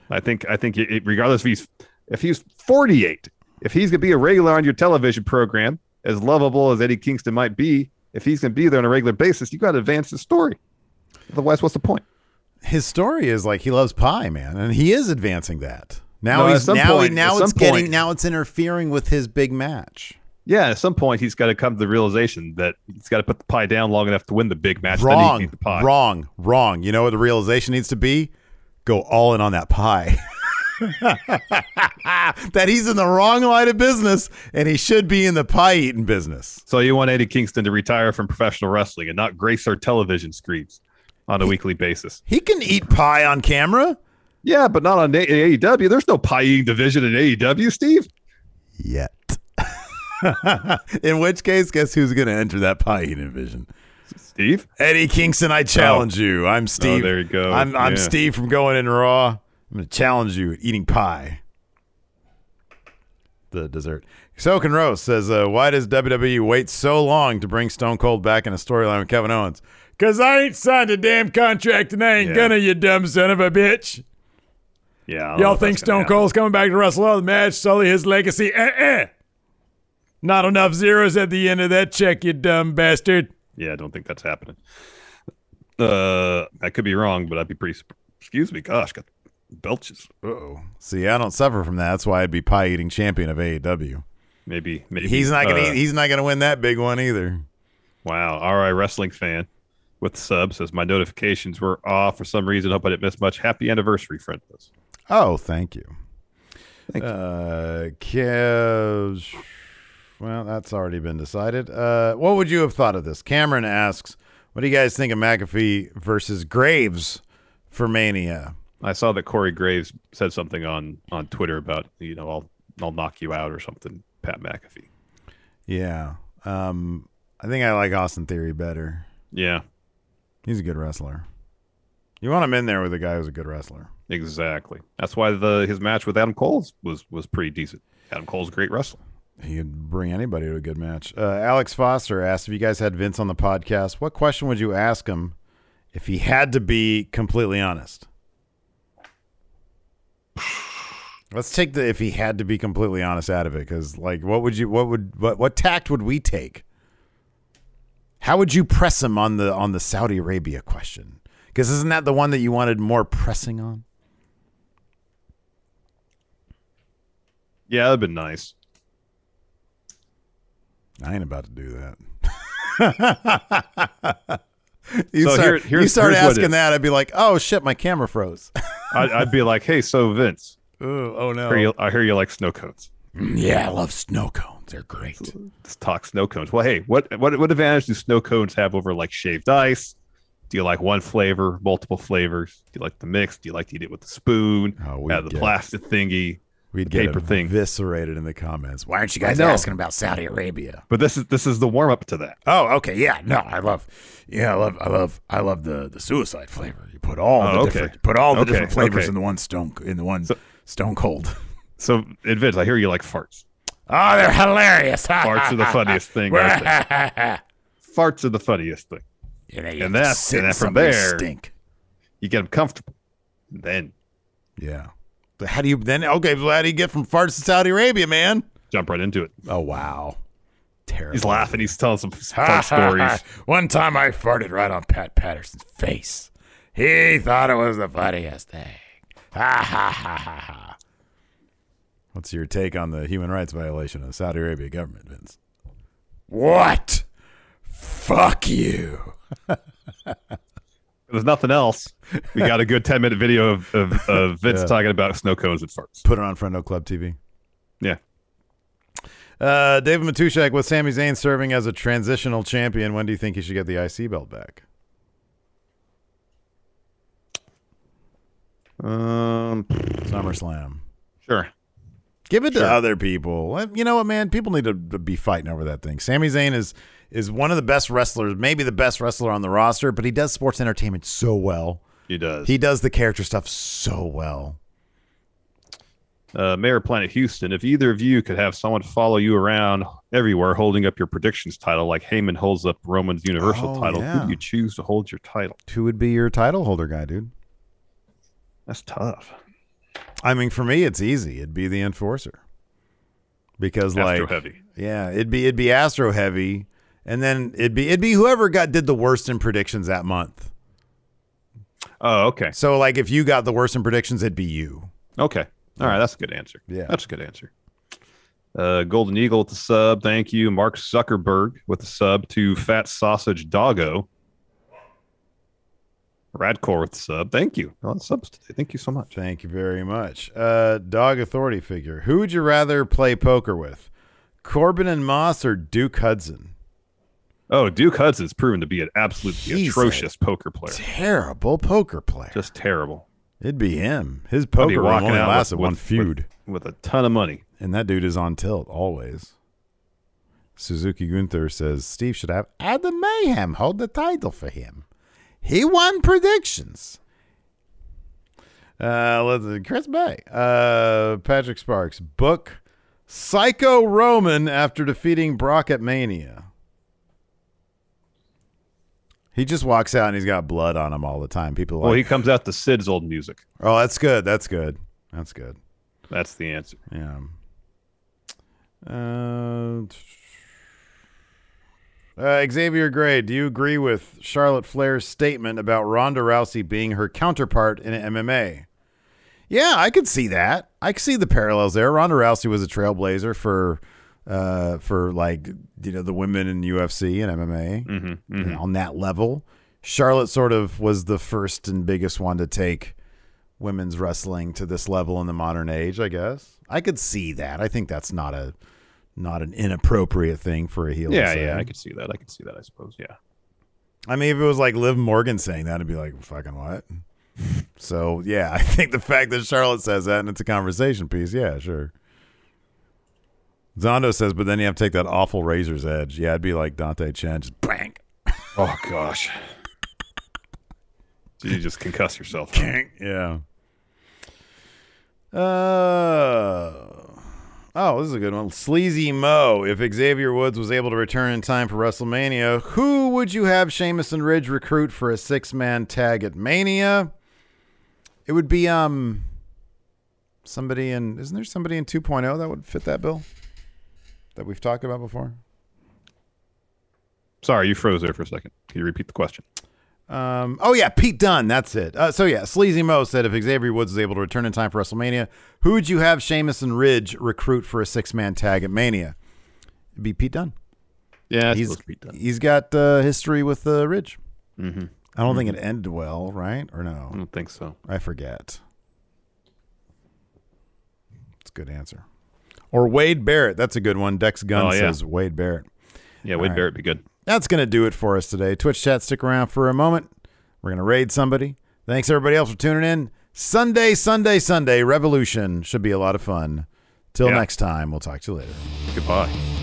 I think I think it, regardless if he's if he's 48, if he's gonna be a regular on your television program, as lovable as Eddie Kingston might be, if he's gonna be there on a regular basis, you got to advance the story. Otherwise, what's the point? His story is like he loves pie, man, and he is advancing that. Now No, he's now point- he, now it's getting point- now it's interfering with his big match. Yeah, at some point he's got to come to the realization that he's got to put the pie down long enough to win the big match. he Wrong, eat the pie. wrong, wrong. You know what the realization needs to be? Go all in on that pie. that he's in the wrong line of business and he should be in the pie eating business. So you want Eddie Kingston to retire from professional wrestling and not grace our television screens on a weekly basis? He can eat pie on camera. Yeah, but not on AEW. There's no pie eating division in AEW, Steve. Yet. in which case, guess who's going to enter that pie eating division? Steve? Eddie Kingston, I challenge you. I'm Steve. Oh, there you go. I'm, I'm Yeah. Steve from Going in Raw. I'm going to challenge you at eating pie. The dessert. Soak and Rose says, uh, Why does WWE wait so long to bring Stone Cold back in a storyline with Kevin Owens? Because I ain't signed a damn contract and I ain't Yeah. gonna, you dumb son of a bitch. Yeah. I don't know Y'all think Stone happen. Cold's coming back to wrestle another match, sully his legacy? Uh-uh. Not enough zeros at the end of that check, you dumb bastard. Yeah, I don't think that's happening. Uh, I could be wrong, but I'd be pretty. sup- Excuse me, gosh, got belches. Uh-oh. See, I don't suffer from that. That's why I'd be pie eating champion of AEW. Maybe, maybe He's not gonna. uh, eat, he's not gonna win that big one either. Wow. RI Wrestling fan with sub says my notifications were off for some reason. Hope I didn't miss much. Happy anniversary, friend. List. Oh, thank you. Thank you. Uh, Kev. Well, that's already been decided. Uh, what would you have thought of this? Cameron asks, "What do you guys think of McAfee versus Graves for Mania?" I saw that Corey Graves said something on on Twitter about you know I'll I'll knock you out or something. Pat McAfee. Yeah. Um, I think I like Austin Theory better. Yeah, He's a good wrestler. You want him in there with a guy who's a good wrestler. exactly. That's why the his match with Adam Cole was was pretty decent. Adam Cole's a great wrestler. He could bring anybody to a good match. Uh, Alex Foster asked if you guys had Vince on the podcast, what question would you ask him if he had to be completely honest? Let's take the if he had to be completely honest out of it, because like, what would you, what would, what, what tact would we take? How would you press him on the on the Saudi Arabia question? Because isn't that the one that you wanted more pressing on? Yeah, that'd been nice. I ain't about to do that. you So start, here- you start here's what it asking that, I'd be like, oh shit, my camera froze. I'd, I'd be like, hey, so Vince, Ooh, oh I no. hear, you, I hear you like snow cones. Mm, yeah, I love snow cones. They're great. Let's talk snow cones. Well, hey, what what what advantage do snow cones have over like shaved ice? Do you like one flavor, multiple flavors? Do you like the mix? Do you like to eat it with the spoon? Oh, we Have the get- plastic thingy, We'd the get paper thing. eviscerated in the comments. Why aren't you guys asking about Saudi Arabia? But this is this is the warm up to that. Oh, okay, yeah, no, I love, yeah, I love, I love, I love the the suicide flavor. You put all Oh, the okay. different, put all the Okay, different flavors okay. in the one stone, in the one So- stone cold. So, Vince, I hear you like farts. Oh, they're hilarious. Farts are the funniest thing. Farts are the funniest thing. Yeah, And you have to that's- and in then from there- stink. You get them comfortable. Then Yeah. But how do you then? Okay, well, how do you get from farts to Saudi Arabia, man? jump right into it. Oh wow, terrible. He's laughing. He's telling some fart stories. One time I farted right on Pat Patterson's face. He thought it was the funniest thing. Ha ha ha ha ha. What's your take on the human rights violation of the Saudi Arabia government, Vince? What? Fuck you. There's nothing else, we got a good 10 minute video of, of, of Vince Yeah. talking about snow cones at first. Put it on Front Friendo Club TV. Yeah. Uh, David Matushak with Sami Zayn serving as a transitional champion. When do you think he should get the IC belt back? Um, SummerSlam. sure. Give it to Sure. other people. You know what, man? People need to, to be fighting over that thing. Sami Zayn is is one of the best wrestlers, maybe the best wrestler on the roster, but he does sports entertainment so well. He does. He does the character stuff so well. uh, Mayor Planet Houston, if either of you could have someone follow you around everywhere holding up your predictions title, like Heyman holds up Roman's Universal Oh, title, yeah. who do you choose to hold your title? Who would be your title holder guy, dude? That's tough. I mean, for me, it's easy. It'd be the enforcer because, Astro like, heavy. yeah, it'd be it'd be Astro heavy, and then it'd be it'd be whoever got did the worst in predictions that month. Oh, okay. So, like, if you got the worst in predictions, it'd be you. Okay. All right. That's a good answer. Yeah. That's a good answer. Uh, Golden Eagle with the sub. Thank you. Mark Zuckerberg with the sub to Fat Sausage Doggo. Radcore with the sub. Thank you. A lot of subs today. Thank you so much. Thank you very much. Uh, dog authority figure. Who would you rather play poker with, Corbin and Moss or Duke Hudson? Oh, Duke Hudson's proven to be an absolutely He's atrocious poker player. Terrible poker player. Just terrible. It'd be him. His poker room walking only out lasted with- one with- feud. with a ton of money. And that dude is on tilt always. Suzuki Gunther says Steve should have Adam Mayhem hold the title for him. He won predictions. Uh, let's Chris Bay. Uh, Patrick Sparks book Psycho Roman after defeating Brock at Mania. He just walks out and he's got blood on him all the time. People are Well, he comes out to Sid's old music. oh, that's good. That's good. That's good. That's the answer. Yeah. Uh, uh, Xavier Gray, do you agree with Charlotte Flair's statement about Ronda Rousey being her counterpart in MMA? Yeah, I could see that. I could see the parallels there. Ronda Rousey was a trailblazer for, uh, for like you know the women in UFC and MMA Mm-hmm, know, on that level. Charlotte sort of was the first and biggest one to take women's wrestling to this level in the modern age, I guess. I could see that. I think that's not a not an inappropriate thing for a heel. to Yeah, say. yeah, I could see that. I could see that. I suppose. Yeah. I mean, if it was like Liv Morgan saying that, it'd be like, fucking what? so, yeah, I think the fact that Charlotte says that and it's a conversation piece, yeah, sure. Zondo says, but then you have to take that awful razor's edge. Yeah, it'd be like Dante Chen, just bang. Oh gosh. So you just concuss yourself. huh? yeah. Uh, oh, this is a good one. Sleazy Mo. If Xavier Woods was able to return in time for WrestleMania, who would you have Sheamus and Ridge recruit for a six man tag at Mania? It would be um somebody in isn't there somebody in 2.0 that would fit that bill that we've talked about before? Sorry, you froze there for a second. Can you repeat the question? Um, oh yeah, Pete Dunne. That's it. Uh, so yeah, Sleazy Mo said if Xavier Woods is able to return in time for WrestleMania, who would you have Sheamus and Ridge recruit for a six man tag at Mania? It'd be Pete Dunne. Yeah, he's be done. he's got uh, history with uh, Ridge. Mm-hmm. I don't think it ended well, right? Or no? I don't think so. I forget. It's a good answer. Or Wade Barrett. That's a good one. Dex oh, Gunn Oh, yeah. says Wade Barrett. Yeah, Wade right. Barrett be good. That's going to do it for us today. Twitch chat, stick around for a moment. We're going to raid somebody. Thanks, everybody else, for tuning in. Sunday, Sunday, Sunday, Revolution. Should be a lot of fun. Till Yeah. next time, we'll talk to you later. Goodbye.